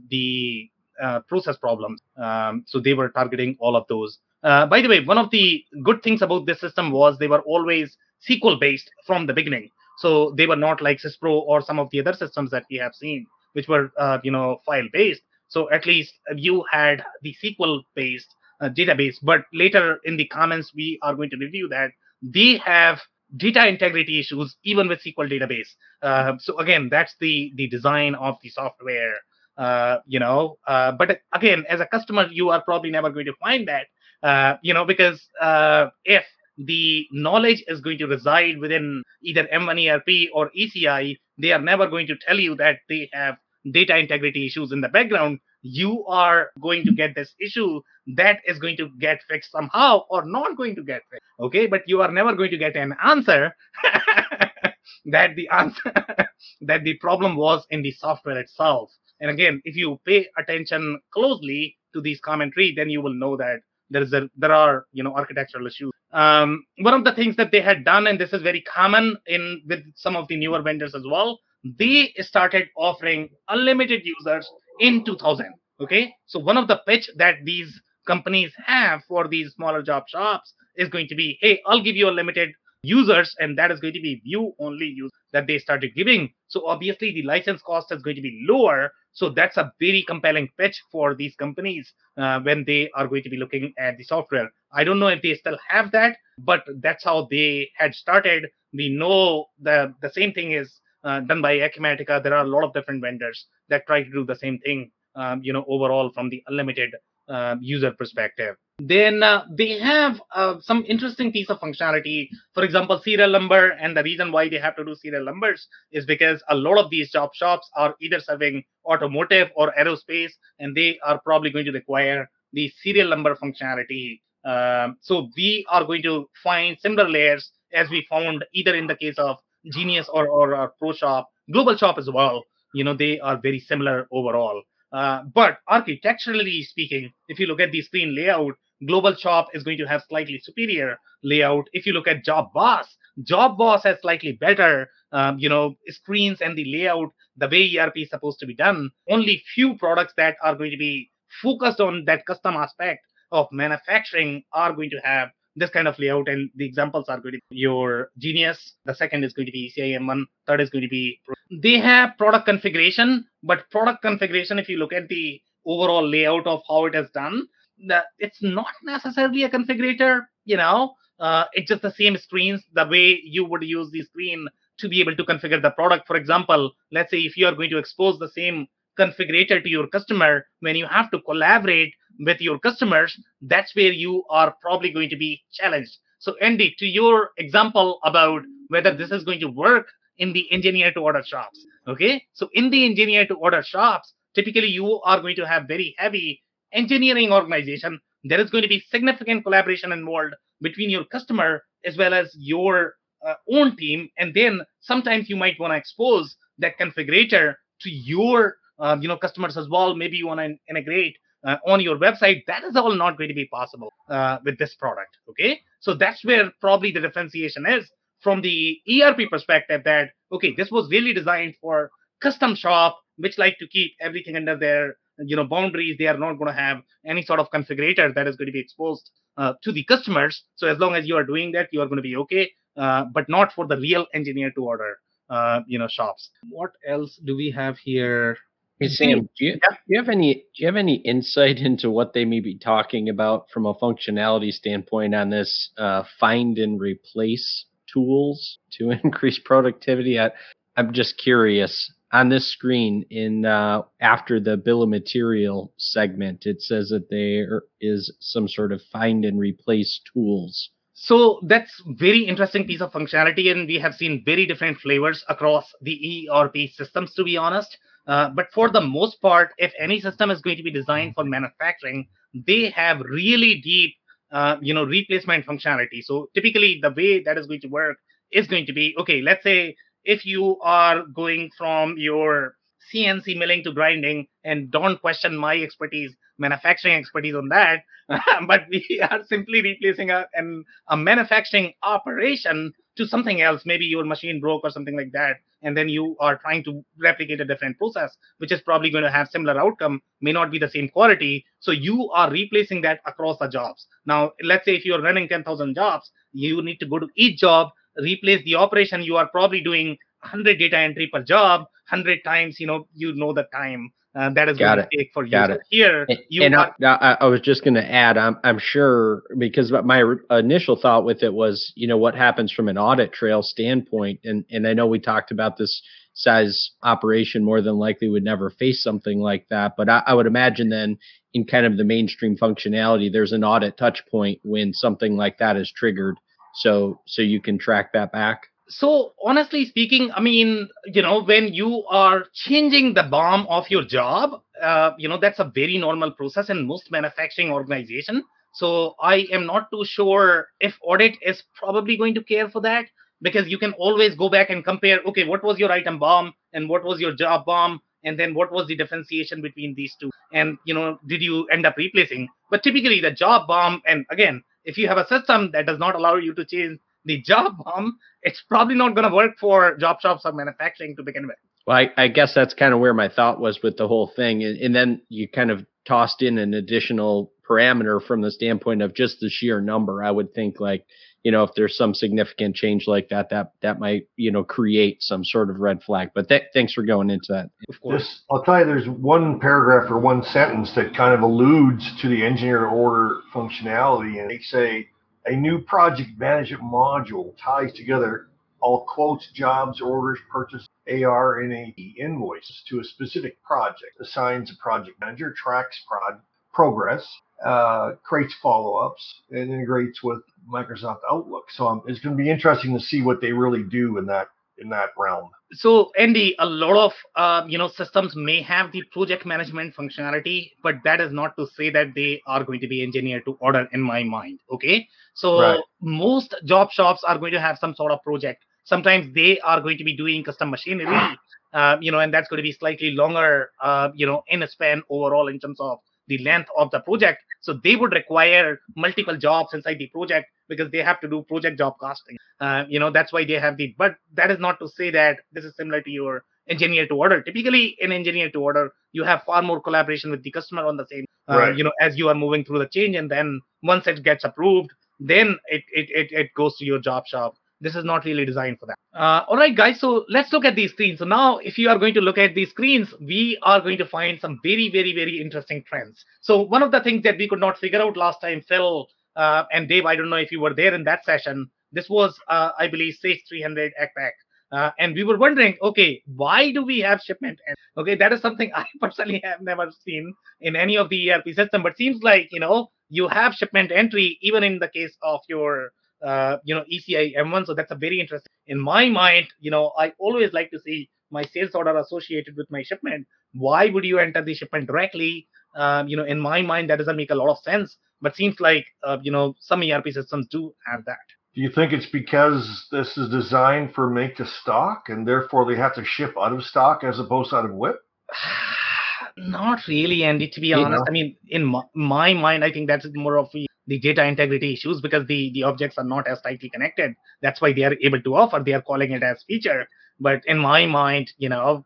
B: the uh, process problems. Um, so they were targeting all of those. Uh, by the way, one of the good things about this system was they were always SQL based from the beginning. So they were not like Syspro or some of the other systems that we have seen, which were, uh, you know, file based. So at least you had the SQL based uh, database. But later in the comments, we are going to review that they have data integrity issues even with SQL database. Uh, so again, that's the the design of the software. Uh, you know, uh, but again, as a customer, you are probably never going to find that. Uh, you know, because uh, if the knowledge is going to reside within either M1 ERP or ECI, they are never going to tell you that they have data integrity issues in the background. You are going to get this issue that is going to get fixed somehow or not going to get fixed. Okay, but you are never going to get an answer [LAUGHS] that the answer [LAUGHS] that the problem was in the software itself. And again, if you pay attention closely to these commentary, then you will know that there is a there are you know architectural issues. Um, one of the things that they had done, and this is very common in with some of the newer vendors as well, they started offering unlimited users in 2000. Okay, so one of the pitch that these companies have for these smaller job shops is going to be, hey, I'll give you a limited users, and that is going to be view only use that they started giving. So obviously the license cost is going to be lower. So that's a very compelling pitch for these companies uh, when they are going to be looking at the software. I don't know if they still have that, but that's how they had started. We know the the same thing is uh, done by Acumatica. There are a lot of different vendors that try to do the same thing. Um, you know, overall from the unlimited uh, user perspective. Then uh, they have uh, some interesting piece of functionality. For example, serial number, and the reason why they have to do serial numbers is because a lot of these job shops are either serving automotive or aerospace, and they are probably going to require the serial number functionality. Um, so we are going to find similar layers as we found either in the case of Genius or, or, or ProShop, Global Shop as well. You know, they are very similar overall. Uh, but architecturally speaking, if you look at the screen layout, Global Shop is going to have slightly superior layout. If you look at JobBOSS, Job Boss has slightly better, um, you know, screens and the layout, the way ERP is supposed to be done. Only few products that are going to be focused on that custom aspect of manufacturing are going to have this kind of layout and the examples are going to be your genius the second is going to be cim1 third is going to be they have product configuration but product configuration if you look at the overall layout of how it is done that it's not necessarily a configurator you know? Uh, it's just the same screens the way you would use the screen to be able to configure the product. For example let's say if you are going to expose the same configurator to your customer when you have to collaborate with your customers that's where you are probably going to be challenged. So andy to your example about whether this is going to work in the engineer to order shops okay? So in the engineer to order shops typically you are going to have very heavy engineering organization there is going to be significant collaboration involved between your customer as well as your uh, own team. And then sometimes you might want to expose that configurator to your um, you know customers as well. Maybe you want to integrate uh, on your website. That is all not going to be possible uh, with this product okay? So that's where probably the differentiation is from the erp perspective that okay this was really designed for custom shop which like to keep everything under their you know boundaries they are not going to have any sort of configurator that is going to be exposed uh, to the customers so as long as you are doing that you are going to be okay uh, but not for the real engineer to order uh, you know shops what else do we have here
E: Hey Sam, do you, do you have any do you have any insight [LAUGHS] into what they may be talking about from a functionality standpoint on this uh, find and replace tools to [LAUGHS] increase productivity? I, I'm just curious. On this screen, in uh, after the bill of material segment, it says that there is some sort of find and replace tools.
B: So that's very interesting piece of functionality, and we have seen very different flavors across the ERP systems. To be honest, uh, but for the most part, if any system is going to be designed for manufacturing, they have really deep, uh, you know, replacement functionality. So typically, the way that is going to work is going to be okay. Let's say if you are going from your CNC milling to grinding, and don't question my expertise, manufacturing expertise on that, [LAUGHS] but we are simply replacing a, an, a manufacturing operation to something else. Maybe your machine broke or something like that, and then you are trying to replicate a different process, which is probably going to have similar outcome, may not be the same quality. So you are replacing that across the jobs. Now, let's say if you're running 10,000 jobs, you need to go to each job, replace the operation. You are probably doing 100 data entry per job, 100 times. You know, you know the time uh, that is
E: Got
B: going
E: it.
B: to take for you.
E: Got it.
B: here,
E: And,
B: you
E: and
B: are,
E: I, I, I was just going to add, I'm, I'm sure because my initial thought with it was, you know, what happens from an audit trail standpoint, and and I know we talked about this size operation more than likely would never face something like that, but I, I would imagine then in kind of the mainstream functionality, there's an audit touch point when something like that is triggered, so so you can track that back.
B: So honestly speaking, I mean, you know, when you are changing the BOM of your job, uh, you know, that's a very normal process in most manufacturing organization. So I am not too sure if audit is probably going to care for that because you can always go back and compare. Okay, what was your item BOM and what was your job BOM, and then what was the differentiation between these two, and you know, did you end up replacing? But typically, the job BOM, and again, if you have a system that does not allow you to change the job BOM, it's probably not going to work for job shops or manufacturing to begin with.
E: Well, I, I guess that's kind of where my thought was with the whole thing, and, and then you kind of tossed in an additional parameter from the standpoint of just the sheer number. I would think like, you know, if there's some significant change like that, that that might you know create some sort of red flag. But th- thanks for going into that.
B: Of course.
C: This, I'll tell you, there's one paragraph or one sentence that kind of alludes to the engineer order functionality, and they say a new project management module ties together all quotes, jobs, orders, purchase, AR, and AP invoices to a specific project, assigns a project manager, tracks prod, progress, uh, creates follow-ups, and integrates with Microsoft Outlook. So um, it's going to be interesting to see what they really do in that in that realm.
B: So, Andy, a lot of uh, you know systems may have the project management functionality, but that is not to say that they are going to be engineered to order. In my mind, okay. So
C: Right.
B: most job shops are going to have some sort of project. Sometimes they are going to be doing custom machinery, uh, you know, and that's going to be slightly longer, uh, you know, in a span overall in terms of the length of the project. So they would require multiple jobs inside the project because they have to do project job costing. Uh, you know, that's why they have the. But that is not to say that this is similar to your engineer to order. Typically, in engineer to order, you have far more collaboration with the customer on the same. Uh,
C: Right.
B: You know, as you are moving through the change, and then once it gets approved, then it it it, it goes to your job shop. This is not really designed for that. Uh, all right, guys. So let's look at these screens. So now, if you are going to look at these screens, we are going to find some very, very, very interesting trends. So one of the things that we could not figure out last time, Phil uh, and Dave, I don't know if you were there in that session. This was, uh, I believe, Sage 300 ACCPAC. Uh, and we were wondering, okay, why do we have shipment? And okay, that is something [LAUGHS] I personally have never seen in any of the ERP system. But seems like you know you have shipment entry even in the case of your uh, you know ECI M1. So that's a very interesting. In my mind, you know, I always like to see my sales order associated with my shipment. Why would you enter the shipment directly? Um, you know, in my mind, that doesn't make a lot of sense. But seems like uh, you know some ERP systems do have that.
C: Do you think it's because this is designed for make to stock and therefore they have to ship out of stock as opposed to out of WIP? [SIGHS]
B: Not really, Andy. To be
C: You
B: honest,
C: know?
B: I mean, in my, my mind, I think that's more of the, the data integrity issues because the the objects are not as tightly connected. That's why they are able to offer. They are calling it as feature. But in my mind, you know,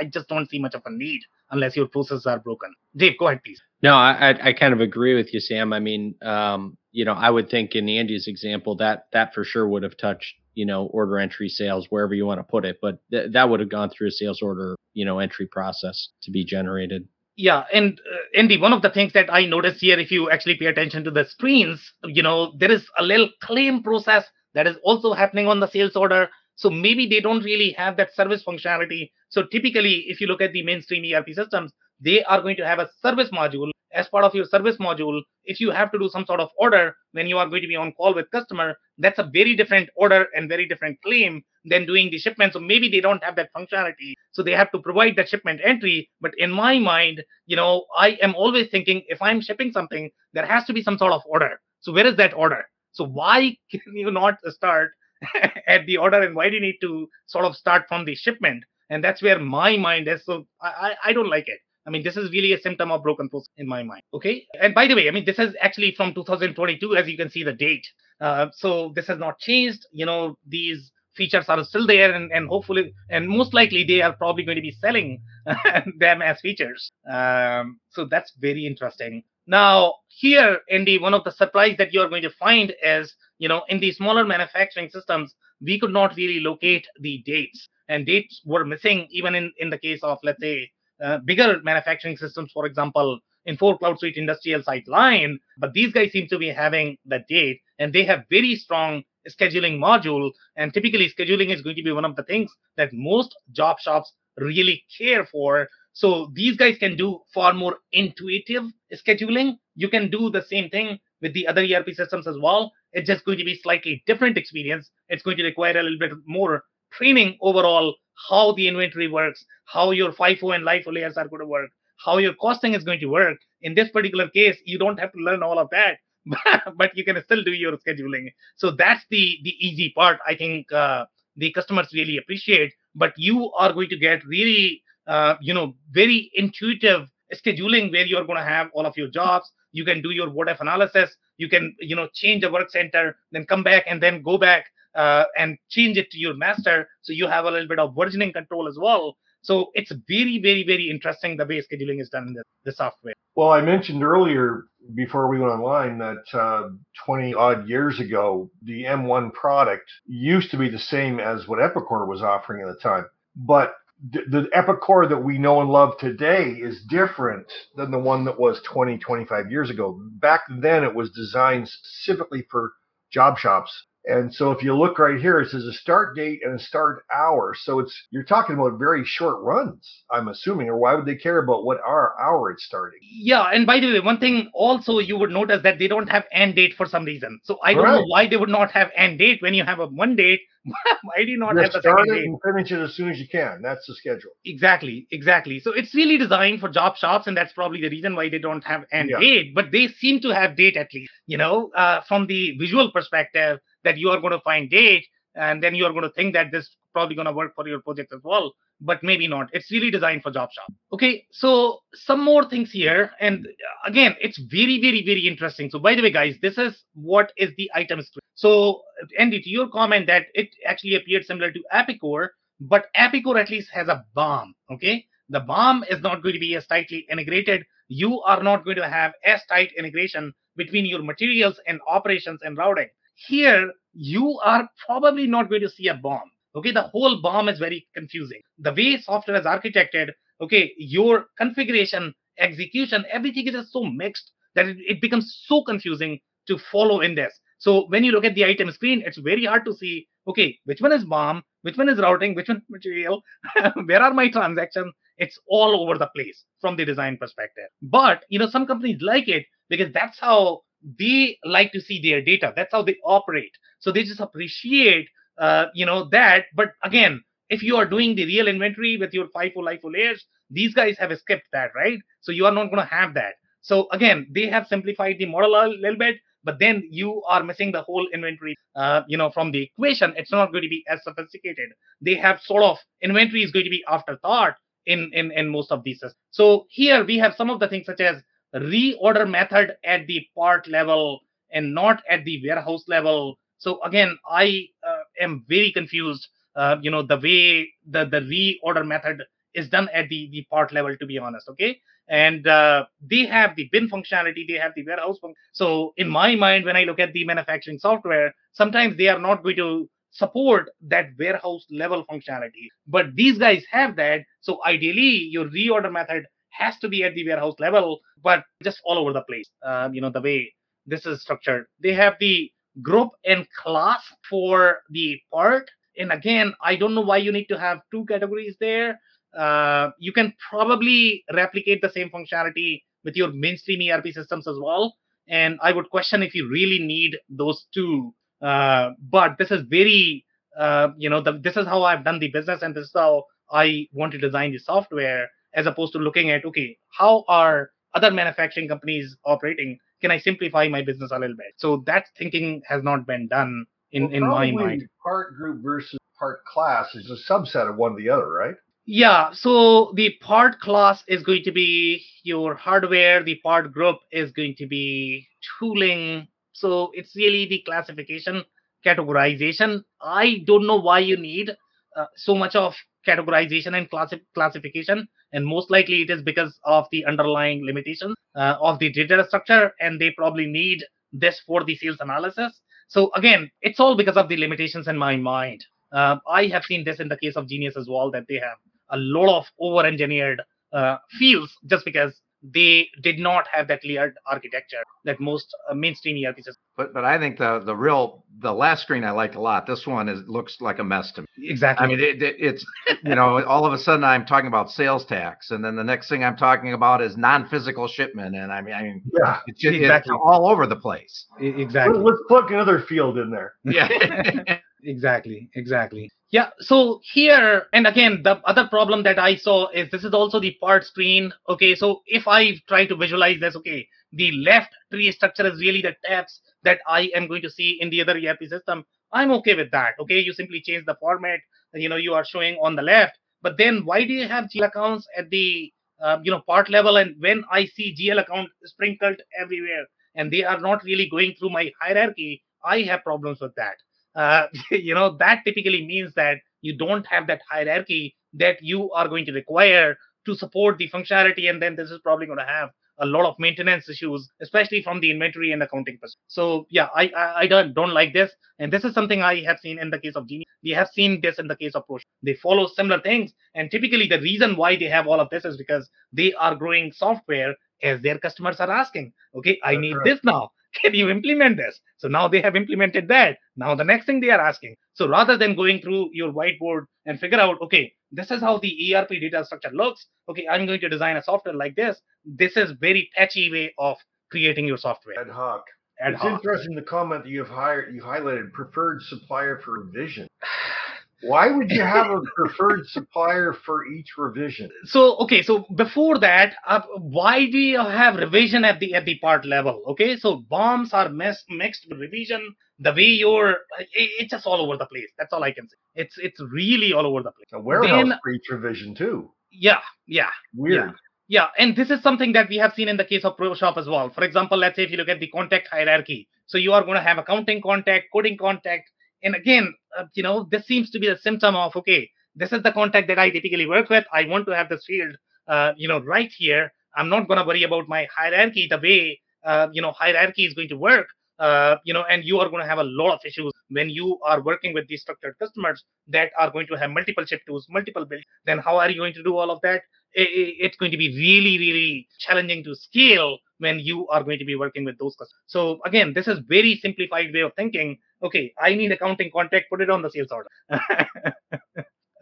B: I, just don't see much of a need unless your processes are broken. Dave, go ahead, please.
E: No, I, I kind of agree with you, Sam. I mean, um, you know, I would think in Andy's example that that for sure would have touched, you know, order entry sales wherever you want to put it, but th- that would have gone through a sales order, you know, entry process to be generated.
B: Yeah, and uh, Andy, one of the things that I noticed here, if you actually pay attention to the screens, you know, there is a little claim process that is also happening on the sales order. So maybe they don't really have that service functionality. So typically, if you look at the mainstream ERP systems, they are going to have a service module as part of your service module if you have to do some sort of order when you are going to be on call with customer that's a very different order and very different claim than doing the shipment. So maybe they don't have that functionality so they have to provide that shipment entry. But in my mind you know i am always thinking if i'm shipping something there has to be some sort of order. So where is that order? So why [LAUGHS] can you not start [LAUGHS] at the order and why do you need to sort of start from the shipment? And that's where my mind is. So i i, don't like it. I mean, this is really a symptom of broken process in my mind. Okay. And by the way, I mean, this is actually from 2022, as you can see the date. Uh, so this has not changed. You know, these features are still there and, and hopefully and most likely they are probably going to be selling [LAUGHS] them as features. Um, so that's very interesting. Now here andy one of the surprise that you're going to find is you know in the smaller manufacturing systems we could not really locate the dates. And dates were missing even in in the case of let's say uh, bigger manufacturing systems, for example, Infor CloudSuite Industrial SyteLine, but these guys seem to be having the date and they have very strong scheduling module. And typically, scheduling is going to be one of the things that most job shops really care for. So these guys can do far more intuitive scheduling. You can do the same thing with the other ERP systems as well. It's just going to be slightly different experience. It's going to require a little bit more training overall how the inventory works, how your FIFO and LIFO layers are going to work, how your costing is going to work. In this particular case, you don't have to learn all of that, [LAUGHS] but you can still do your scheduling. So that's the the easy part. I think uh, the customers really appreciate. But you are going to get really, uh, you know, very intuitive scheduling where you're going to have all of your jobs. You can do your what if analysis. You can, you know, change a work center, then come back and then go back uh, and change it to your master so you have a little bit of versioning control as well so it's very very very interesting the way scheduling is done in the, the software.
C: Well i mentioned earlier before we went online that uh, 20 odd years ago the m1 product used to be the same as what epicor was offering at the time. But the, the epicor that we know and love today is different than the one that was 20 25 years ago. Back then it was designed specifically for job shops and so if you look right here, it says a start date and a start hour. So it's you're talking about very short runs, I'm assuming, or why would they care about what hour hour it's starting?
B: Yeah, and by the way, one thing also you would notice that they don't have end date for some reason. So I don't right. know why they would not have end date when you have a one date. [LAUGHS] why do you not
C: you
B: have the
C: start
B: second date?
C: and finish it as soon as you can. That's the schedule.
B: Exactly, exactly. So it's really designed for job shops, and that's probably the reason why they don't have end
C: Yeah.
B: date. But they seem to have date at least. You know, uh, from the visual perspective, that you are going to find date, and then you are going to think that this probably going to work for your project as well. But maybe not. It's really designed for job shop. Okay, so some more things here, and again, it's very, very, very interesting. So by the way, guys, this is what is the item screen. So Andy, to your comment that it actually appeared similar to Epicor, but Epicor at least has a BOM. Okay, the BOM is not going to be as tightly integrated. You are not going to have as tight integration between your materials and operations and routing. Here, you are probably not going to see a BOM. Okay, the whole BOM is very confusing. The way software is architected, okay, your configuration, execution, everything is just so mixed that it, it becomes so confusing to follow in this. So when you look at the item screen, it's very hard to see, okay, which one is BOM, which one is routing, which one material, [LAUGHS] where are my transactions? It's all over the place from the design perspective. But, you know, some companies like it because that's how they like to see their data. That's how they operate. So they just appreciate, uh, you know, that. But again, if you are doing the real inventory with your FIFO, LIFO layers, these guys have skipped that, right? So you are not going to have that. So again, they have simplified the model a little bit, but then you are missing the whole inventory, uh, you know, from the equation. It's not going to be as sophisticated. They have sort of inventory is going to be afterthought in in in most of these. So here we have some of the things such as reorder method at the part level and not at the warehouse level. So again, I uh, am very confused. Uh, you know the way the the reorder method is done at the, the part level, to be honest. Okay. And uh, they have the bin functionality, they have the warehouse. So, in my mind, when I look at the manufacturing software, sometimes they are not going to support that warehouse level functionality. But these guys have that. So, ideally, your reorder method has to be at the warehouse level, but just all over the place. Um, you know, the way this is structured. They have the group and class for the part. And again, I don't know why you need to have two categories there. Uh, you can probably replicate the same functionality with your mainstream ERP systems as well. And I would question if you really need those two. Uh, but this is very, uh, you know, the, this is how I've done the business, and this is how I want to design the software, as opposed to looking at okay, how are other manufacturing companies operating? Can I simplify my business a little bit? So that thinking has not been done in,
C: Well,
B: in my mind.
C: Part group versus part class is a subset of one or the other, right?
B: Yeah, so the part class is going to be your hardware, the part group is going to be tooling. So it's really the classification, categorization. I don't know why you need uh, so much of categorization and classi- classification, and most likely it is because of the underlying limitations uh, of the data structure, and they probably need this for the sales analysis. So again, it's all because of the limitations in my mind. Uh, I have seen this in the case of Genius as well, that they have a lot of over-engineered uh, fields just because they did not have that layered architecture that most uh, mainstream ERP systems.
A: But but I think the the real the last screen I liked a lot. This one is looks like a mess to me.
B: Exactly.
A: I mean, it, it, it's you know, [LAUGHS] all of a sudden I'm talking about sales tax, and then the next thing I'm talking about is non-physical shipment, and I mean, I mean,
C: Yeah.
A: it's just
B: Exactly.
A: it's all over the place.
B: Exactly.
C: Let's plug another field in there.
A: Yeah. [LAUGHS]
B: exactly exactly. Yeah so here and again the other problem that i saw is this is also the part screen okay? So if i try to visualize this okay the left tree structure is really the tabs that i am going to see in the other erp system. I'm okay with that okay? You simply change the format you know you are showing on the left. But then why do you have gl accounts at the uh, you know part level? And when i see gl account sprinkled everywhere and they are not really going through my hierarchy i have problems with that uh, [LAUGHS] you know that typically means that you don't have that hierarchy that you are going to require to support the functionality and then this is probably going to have a lot of maintenance issues especially from the inventory and accounting perspective so yeah i i, I don't, don't like this and this is something i have seen in the case of genie we have seen this in the case of Pro. they follow similar things and typically the reason why they have all of this is because they are growing software as their customers are asking okay i need this now [LAUGHS] can you implement this? So now they have implemented that. Now the next thing they are asking. So rather than going through your whiteboard and figure out, okay, this is how the ERP data structure looks. Okay, I'm going to design a software like this. This is very patchy way of creating your software.
C: Ad hoc.
B: Ad
C: it's
B: hoc.
C: interesting the comment that you've hired you highlighted preferred supplier for revision. [SIGHS] Why would you have a preferred supplier for each revision?
B: so okay so before that uh, why do you have revision at the at the part level okay so BOMs are mess, mixed with revision the way you're it, it's just all over the place that's all i can say it's it's really all over the place
C: A warehouse
B: Then-
C: for each revision too.
B: yeah yeah
C: Weird.
B: Yeah, and this is something that we have seen in the case of ProShop as well. For example, let's say if you look at the contact hierarchy, so you are going to have accounting contact, coding contact, and again, uh, you know, this seems to be a symptom of okay, this is the contact that I typically work with. I want to have this field, uh, you know, right here. I'm not going to worry about my hierarchy the way uh, you know hierarchy is going to work. Uh, you know, and you are going to have a lot of issues when you are working with these structured customers that are going to have multiple chip tools, multiple builds. Then how are you going to do all of that? it's going to be really, really challenging to scale when you are going to be working with those customers. So again, this is very simplified way of thinking. Okay, I need accounting contact, put it on the sales order.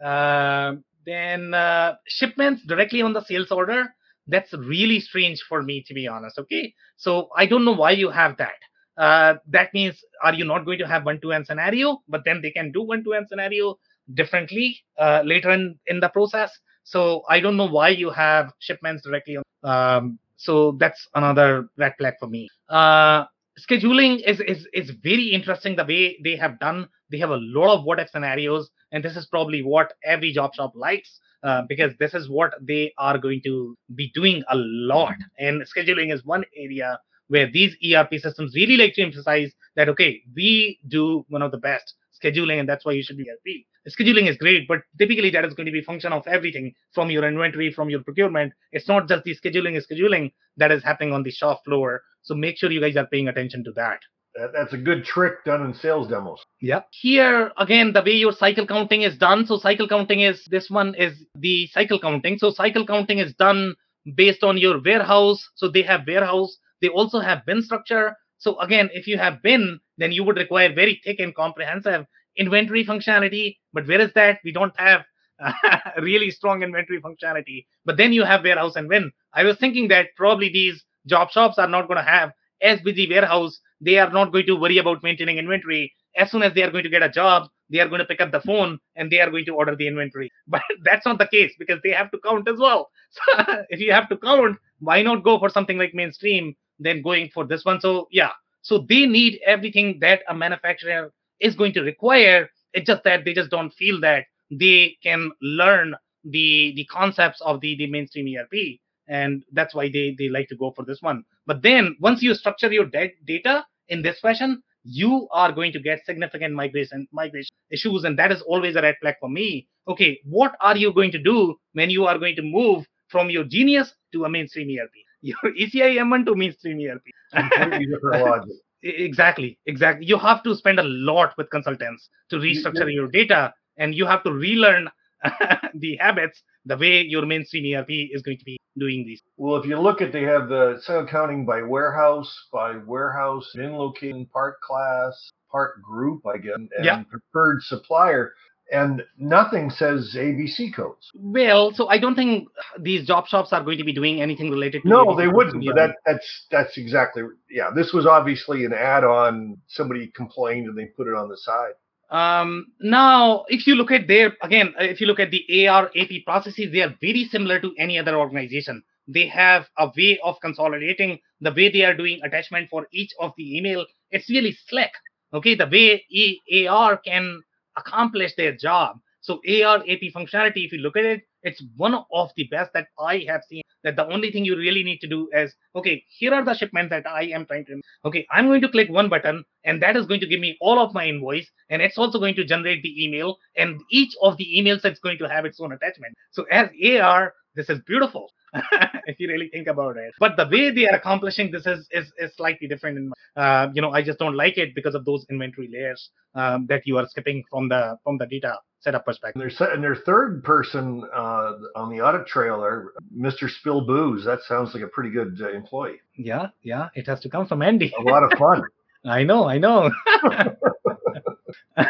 B: Um, [LAUGHS] then uh, shipments directly on the sales order. That's really strange for me, to be honest. Okay, so I don't know why you have that. Uh, that means are you not going to have one-to-one scenario? But then they can do one-to-one scenario differently uh, later in in the process. So I don't know why you have shipments directly on. Um, so that's another red flag for me. Uh, scheduling is, is is very interesting the way they have done. They have a lot of what if scenarios, and this is probably what every job shop likes. Uh, because this is what they are going to be doing a lot. And scheduling is one area where these ERP systems really like to emphasize that, okay, we do one of the best scheduling, and that's why you should be ERP. Scheduling is great, but typically that is going to be function of everything from your inventory, from your procurement. It's not just the scheduling is scheduling that is happening on the shop floor. So make sure you guys are paying attention to that.
C: That, that's a good trick done in sales demos.
B: Yeah. Here again, the way your cycle counting is done. So cycle counting is this one is the cycle counting. So cycle counting is done based on your warehouse. So they have warehouse. They also have bin structure. So again, if you have bin, then you would require very thick and comprehensive inventory functionality. But where is that? We don't have [LAUGHS] really strong inventory functionality. But then you have warehouse and bin. I was thinking that probably these job shops are not going to have as busy warehouse they are not going to worry about maintaining inventory. As soon as they are going to get a job, they are going to pick up the phone and they are going to order the inventory. [LAUGHS] But that's not the case because they have to count as well. [LAUGHS] So if you have to count, why not go for something like mainstream than going for this one? So yeah, so they need everything that a manufacturer is going to require. It's just that they just don't feel that they can learn the the concepts of the the mainstream ERP, and that's why they they like to go for this one. But then once you structure your data in this fashion, you are going to get significant migration migration issues, and that is always a red flag for me. Okay, what are you going to do when you are going to move from your Genius to a mainstream ERP? Your [LAUGHS] ECI M1 to mainstream ERP. [LAUGHS] exactly, exactly. You have to spend a lot with consultants to restructure your data, and you have to relearn [LAUGHS] the habits the way your mainstream ERP is going to be doing these.
C: Well, if you look at, they have the sale counting by warehouse, by warehouse, in location, part class, part group, I guess, and
B: yeah.
C: preferred supplier. And nothing says ABC codes.
B: Well, so I don't think these job shops are going to be doing anything related to.
C: No, ABC they wouldn't. But that that's that's exactly yeah. This was obviously an add-on. Somebody complained and they put it on the side.
B: Um, now, if you look at their, again, if you look at the AR AP processes, they are very similar to any other organization. They have a way of consolidating the way they are doing attachment for each of the email. It's really slick. Okay, the way AR can accomplish their job. So AR AP functionality, if you look at it, it's one of the best that I have seen. That the only thing you really need to do is, okay, here are the shipments that I am trying to. Okay, I'm going to click one button, and that is going to give me all of my invoice, and it's also going to generate the email, and each of the emails is going to have its own attachment. So as AR, this is beautiful. [LAUGHS] if you really think about it. But the way they are accomplishing this is is, is slightly different. In, uh, you know, I just don't like it because of those inventory layers um, that you are skipping from the from the data setup perspective.
C: And their, and their third person uh, on the audit trailer, Mr. Spill Booze. That sounds like a pretty good uh, employee.
B: Yeah, yeah. It has to come from Andy.
C: a lot of fun. [LAUGHS]
B: I know, I know. [LAUGHS]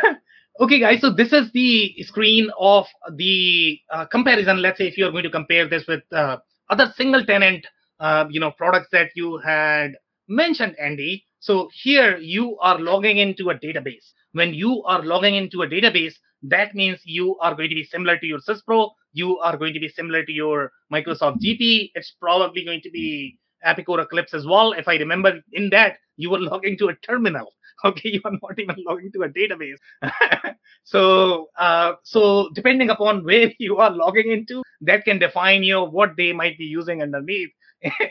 B: okay, guys. So this is the screen of the uh, comparison. Let's say if you are going to compare this with uh, other single tenant, uh, you know, products that you had mentioned, Andy. So here you are logging into a database. When you are logging into a database, that means you are going to be similar to your SysPro. You are going to be similar to your Microsoft GP. It's probably going to be Epicor Eclipse as well. If I remember in that, you were [LAUGHS] logging to a terminal. [LAUGHS] Okay, you are not even logging to a database. [LAUGHS] so, uh, so depending upon [LAUGHS] where you are logging into, that can define you what they might be using underneath.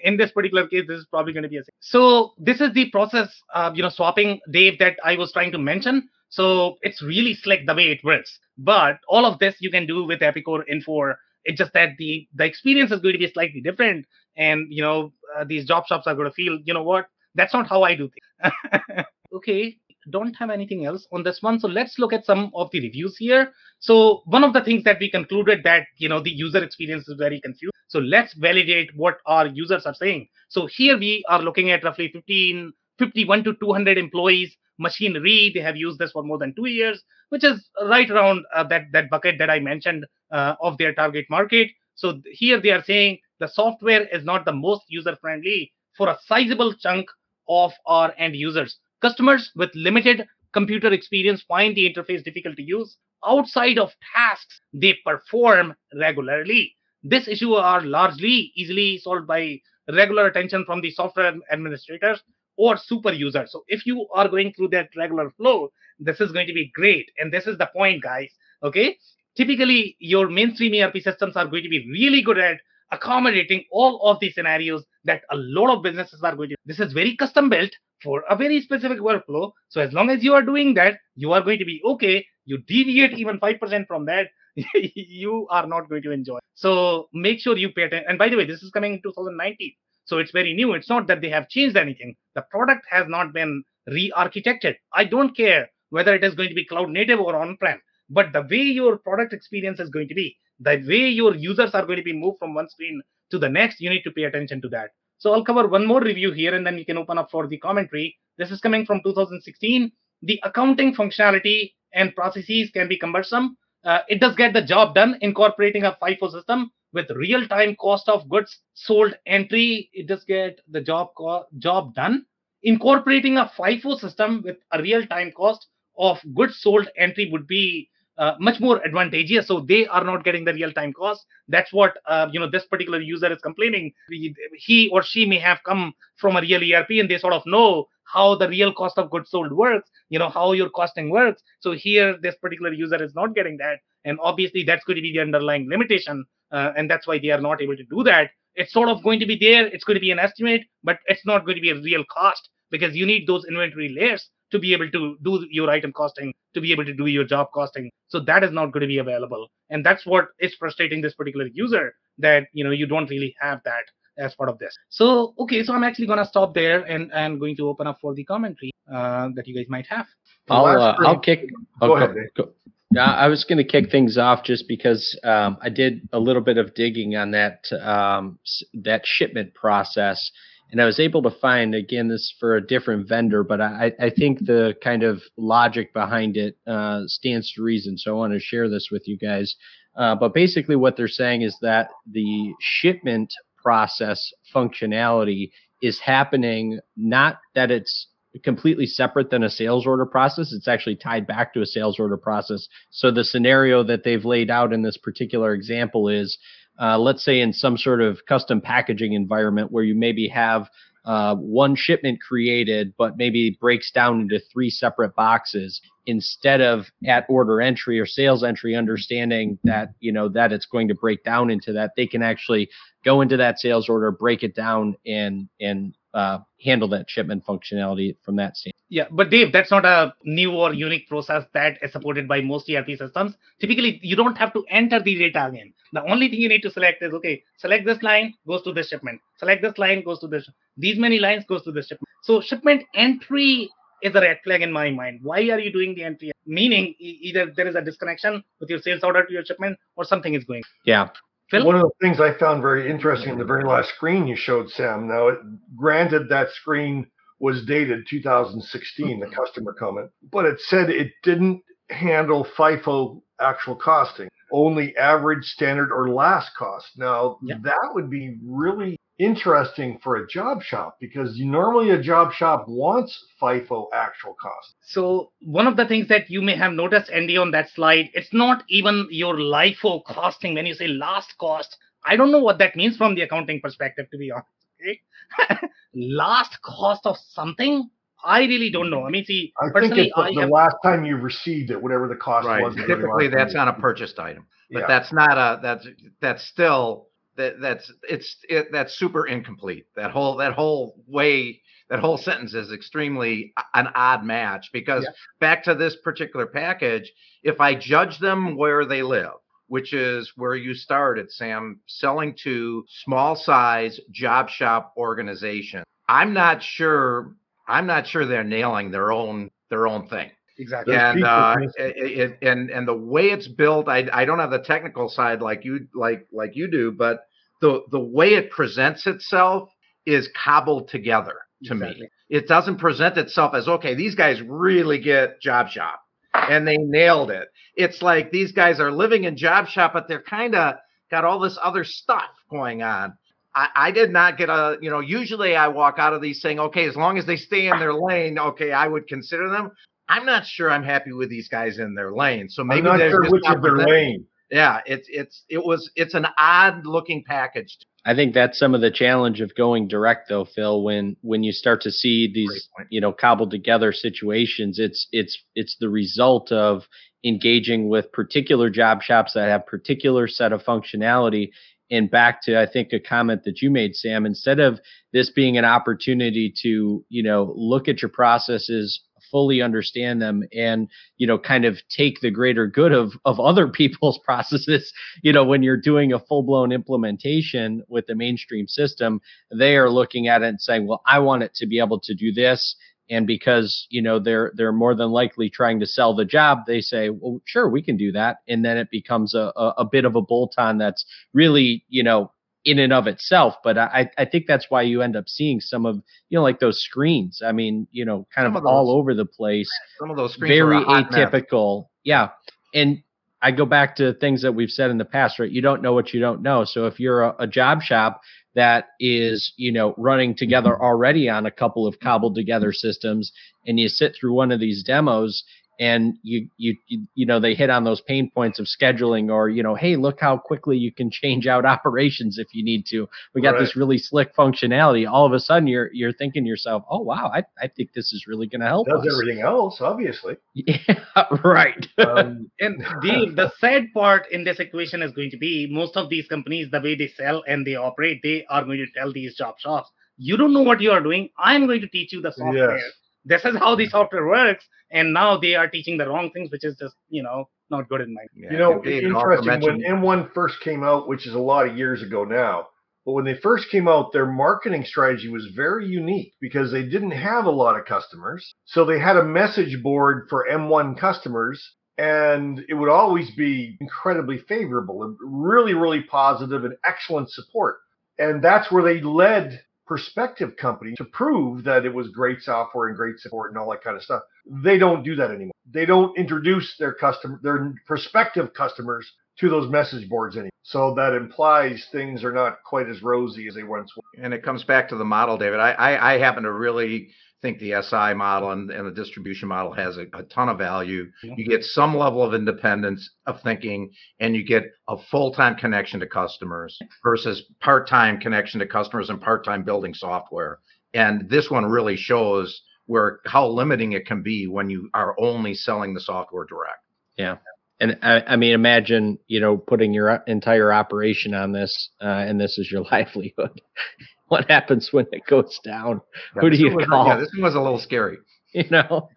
B: in this particular case, this is probably going to be a. So this is the process, uh, you know, swapping, Dave, that I was trying to mention. So it's really slick the way it works. But all of this you can do with Epicor Infor. It's just that the the experience is going to be slightly different, and you know uh, these job shops are going to feel, you know what? That's not how I do things. Okay, don't have anything else on this one. So let's look at some of the reviews here. So one of the things that we concluded that you know the user experience is very confused. So let's validate what our users are saying. So here we are looking at roughly 15, 51 to 200 employees machinery. They have used this for more than two years, which is right around uh, that, that bucket that I mentioned uh, of their target market. So here they are saying the software is not the most user friendly for a sizable chunk of our end users. Customers with limited computer experience find the interface difficult to use. Outside of tasks they perform regularly. This issue are largely easily solved by regular attention from the software administrators or super users. So if you are going through that regular flow, this is going to be great. And this is the point, guys. Okay. Typically, your mainstream ERP systems are going to be really good at accommodating all of these scenarios that a lot of businesses are going to. This is very custom built for a very specific workflow. So as long as you are doing that, you are going to be okay. You deviate even 5% from that, [LAUGHS] you are not going to enjoy. So make sure you pay attention. And by the way, this is coming in 2019. So it's very new. It's not that they have changed anything. The product has not been re-architected. I don't care whether it is going to be cloud native or on-prem, but the way your product experience is going to be, the way your users are going to be moved from one screen to the next, you need to pay attention to that. So I'll cover one more review here and then we can open up for the commentary. This is coming from 2016. The accounting functionality and processes can be cumbersome. Uh, it does get the job done incorporating a FIFO system with real-time cost of goods sold entry. It does get the job job done. Incorporating a FIFO system with a real-time cost of goods sold entry would be uh, much more advantageous. So they are not getting the real-time cost. That's what uh, you know this particular user is complaining. He or she may have come from a real ERP and they sort of know how the real cost of goods sold works. You know how your costing works. So here, this particular user is not getting that, and obviously that's going to be the underlying limitation, uh, and that's why they are not able to do that. It's sort of going to be there. It's going to be an estimate, but it's not going to be a real cost because you need those inventory layers to be able to do your item costing, to be able to do your job costing. So that is not going to be available. And that's what is frustrating this particular user that, you know, you don't really have that as part of this. So, okay, so I'm actually going to stop there and, and going to open up for the commentary uh, that you guys might have.
E: I'll, uh, I'll kick.
C: Go, ahead. Go,
E: yeah, I was going to kick things off just because um, I did a little bit of digging on that um, that shipment process, and I was able to find again this for a different vendor, but I, I think the kind of logic behind it uh, stands to reason. So I want to share this with you guys. Uh, but basically, what they're saying is that the shipment process functionality is happening not that it's completely separate than a sales order process. It's actually tied back to a sales order process. So the scenario that they've laid out in this particular example is uh, let's say in some sort of custom packaging environment where you maybe have uh, one shipment created, but maybe breaks down into three separate boxes instead of at order entry or sales entry, understanding that, you know, that it's going to break down into that, they can actually go into that sales order, break it down and, and, uh, handle that shipment functionality from that standpoint.
B: Yeah, but Dave, that's not a new or unique process that is supported by most ERP systems. Typically, you don't have to enter the data again. The only thing you need to select is okay, select this line goes to this shipment. Select this line goes to this. These many lines goes to this shipment. So shipment entry is a red flag in my mind. Why are you doing the entry? Meaning either there is a disconnection with your sales order to your shipment or something is going.
E: Yeah.
C: Phil? One of the things I found very interesting in the mm-hmm. very last screen you showed, Sam. Now, it, granted, that screen was dated 2016, the mm-hmm. customer comment, but it said it didn't handle FIFO actual costing, only average, standard, or last cost. Now, yeah. that would be really interesting for a job shop because normally a job shop wants FIFO actual cost.
B: So one of the things that you may have noticed, Andy, on that slide, it's not even your LIFO costing when you say last cost. I don't know what that means from the accounting perspective, to be honest. Okay? [LAUGHS] last cost of something? I really don't know. I mean, see,
C: I think it's the, the have... last time you received it, whatever the cost right. was.
A: Typically, that's on a purchased item, but yeah. that's not a that's that's still that that's it's it, that's super incomplete. That whole that whole way that whole sentence is extremely uh, an odd match because yeah. back to this particular package, if I judge them where they live, which is where you started, Sam, selling to small size job shop organization. I'm not sure. I'm not sure they're nailing their own their own thing.
B: Exactly.
A: And uh, it, it, and and the way it's built, I I don't have the technical side like you like like you do, but the the way it presents itself is cobbled together to exactly. me. It doesn't present itself as okay, these guys really get job shop and they nailed it. It's like these guys are living in job shop, but they're kind of got all this other stuff going on. I, I, did not get a, you know, usually I walk out of these saying, okay, as long as they stay in their lane, okay, I would consider them. I'm not sure I'm happy with these guys in their lane. So maybe
C: I'm not sure which of their lane.
A: Yeah, it's it's it was it's an odd looking package.
E: I think that's some of the challenge of going direct though, Phil, when when you start to see these, you know, cobbled together situations, it's it's it's the result of engaging with particular job shops that have particular set of functionality and back to I think a comment that you made, Sam, instead of this being an opportunity to, you know, look at your processes, fully understand them and you know kind of take the greater good of of other [LAUGHS] people's processes you know when you're doing a full blown implementation with the mainstream system they are looking at it and saying well I want it to be able to do this. And because you know they're they're more than likely trying to sell the job they say well sure we can do that. And then it becomes a, a, a bit of a bolt on that's really you know in and of itself but i i think that's why you end up seeing some of you know like those screens. I mean you know kind of, of all over the place.
A: Some of those screens
E: very atypical. Yeah. And I go back to things that we've said in the past, right? You don't know what you don't know. So if you're a, a, job shop that is, you know, running together already on a couple of cobbled together systems and you sit through one of these demos and you, you you know they hit on those pain points of scheduling or you know hey look how quickly you can change out [LAUGHS] operations if you need to. We got right. this really slick functionality. All of a sudden you're you're thinking to yourself oh wow i, I think this is really going to help
C: does
E: us.
C: everything else obviously. [LAUGHS]
E: Yeah right. [LAUGHS]
B: Um, and the the sad part in this equation is going to be most of these companies the way they sell and they operate they are going to tell these job shops you don't know what you are doing. I'm going to teach you the software. Yes this is how the software works and now they are teaching the wrong things which is just you know not good in my
C: yeah, you know interesting when m1 first came out which is a lot of years ago now but when they first came out their marketing strategy was very unique because they didn't have a lot of customers. So they had a message board for m1 customers and it would always be incredibly favorable and really really positive and excellent support. And that's where they led prospective company to prove that it was great software and great support and all that kind of stuff. They don't do that anymore. They don't introduce their customer, their prospective customers to those message boards anymore. So that implies things are not quite as rosy as they once were.
A: And it comes back to the model, David. I, I, I happen to really think the SI model and, and the distribution model has a, a ton of value. You get some level of independence of thinking, and you get a full time connection to customers versus part time connection to customers and part time building software. And this one really shows where how limiting it can be when you are only selling the software direct.
E: Yeah. And I, I mean, imagine you know putting your entire operation on this, uh, and this is your [LAUGHS] livelihood what happens when it goes down? Yeah, Who do you
A: was,
E: call?
A: Yeah, this one was a little scary. [LAUGHS]
E: You know.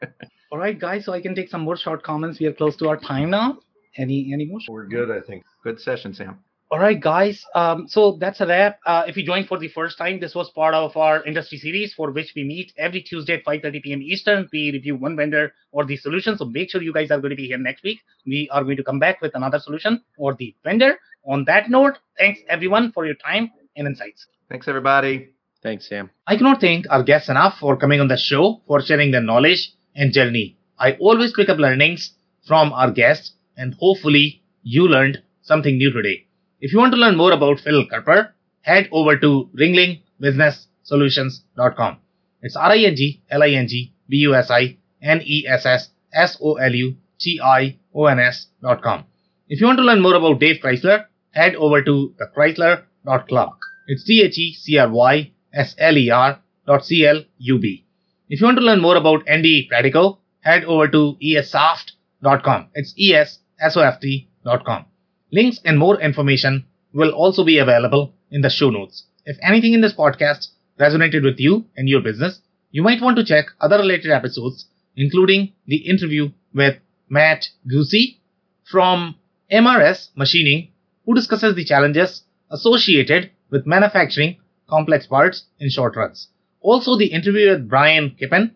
E: [LAUGHS]
B: All right, guys. So I can take some more short comments. We are close to our time now. Any any more?
C: We're good, I think.
A: Good session, Sam.
B: All right, guys. Um, so that's a wrap. Uh, if you joined for the first time, this was part of our industry series for which we meet every Tuesday at 5:30 p.m. Eastern. We review one vendor or the solution. So make sure you guys are going to be here next week. We are going to come back with another solution or the vendor. On that note, thanks everyone for your time and insights.
A: Thanks, everybody.
E: Thanks, Sam.
B: I cannot thank our guests enough for coming on the show, for sharing their knowledge and journey. I always pick up learnings from our guests, and hopefully, you learned something new today. If you want to learn more about Phil Kerper, head over to ringlingbusinesssolutions.com. It's R I N G L I N G B U S I N E S S S O L U T I O N S.com. If you want to learn more about Dave Crysler, head over to the thecrysler.club. It's T-H-E-C-R-Y-S-L-E-R dot C-L-U-B. If you want to learn more about Andy Pratico, head over to essoft.com. It's E-S-S-O-F-T.com. Links and more information will also be available in the show notes. If anything in this podcast resonated with you and your business, you might want to check other related episodes, including the interview with Matt Goosey from MRS Machining, who discusses the challenges associated with manufacturing complex parts in short runs. Also, the interview with Brian Kippen,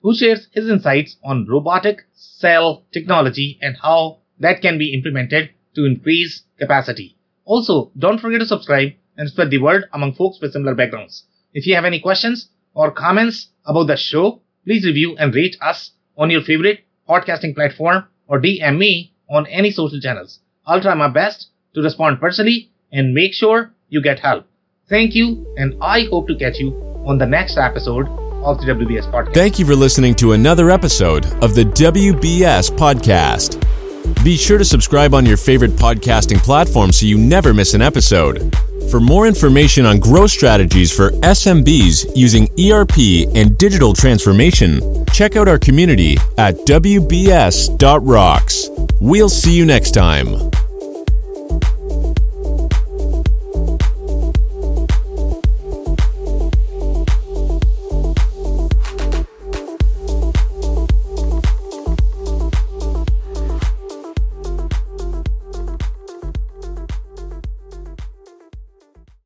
B: who shares his insights on robotic cell technology and how that can be implemented to increase capacity. Also, don't forget to subscribe and spread the word among folks with similar backgrounds. If you have any questions or comments about the show, please review and rate us on your favorite podcasting platform or DM me on any social channels. I'll try my best to respond personally and make sure you get help. Thank you, and I hope to catch you on the next episode of the WBS Podcast.
D: Thank you for listening to another episode of the WBS Podcast. Be sure to subscribe on your favorite podcasting platform so you never miss an episode. For more information on growth strategies for SMBs using ERP and digital transformation, check out our community at WBS.rocks. We'll see you next time.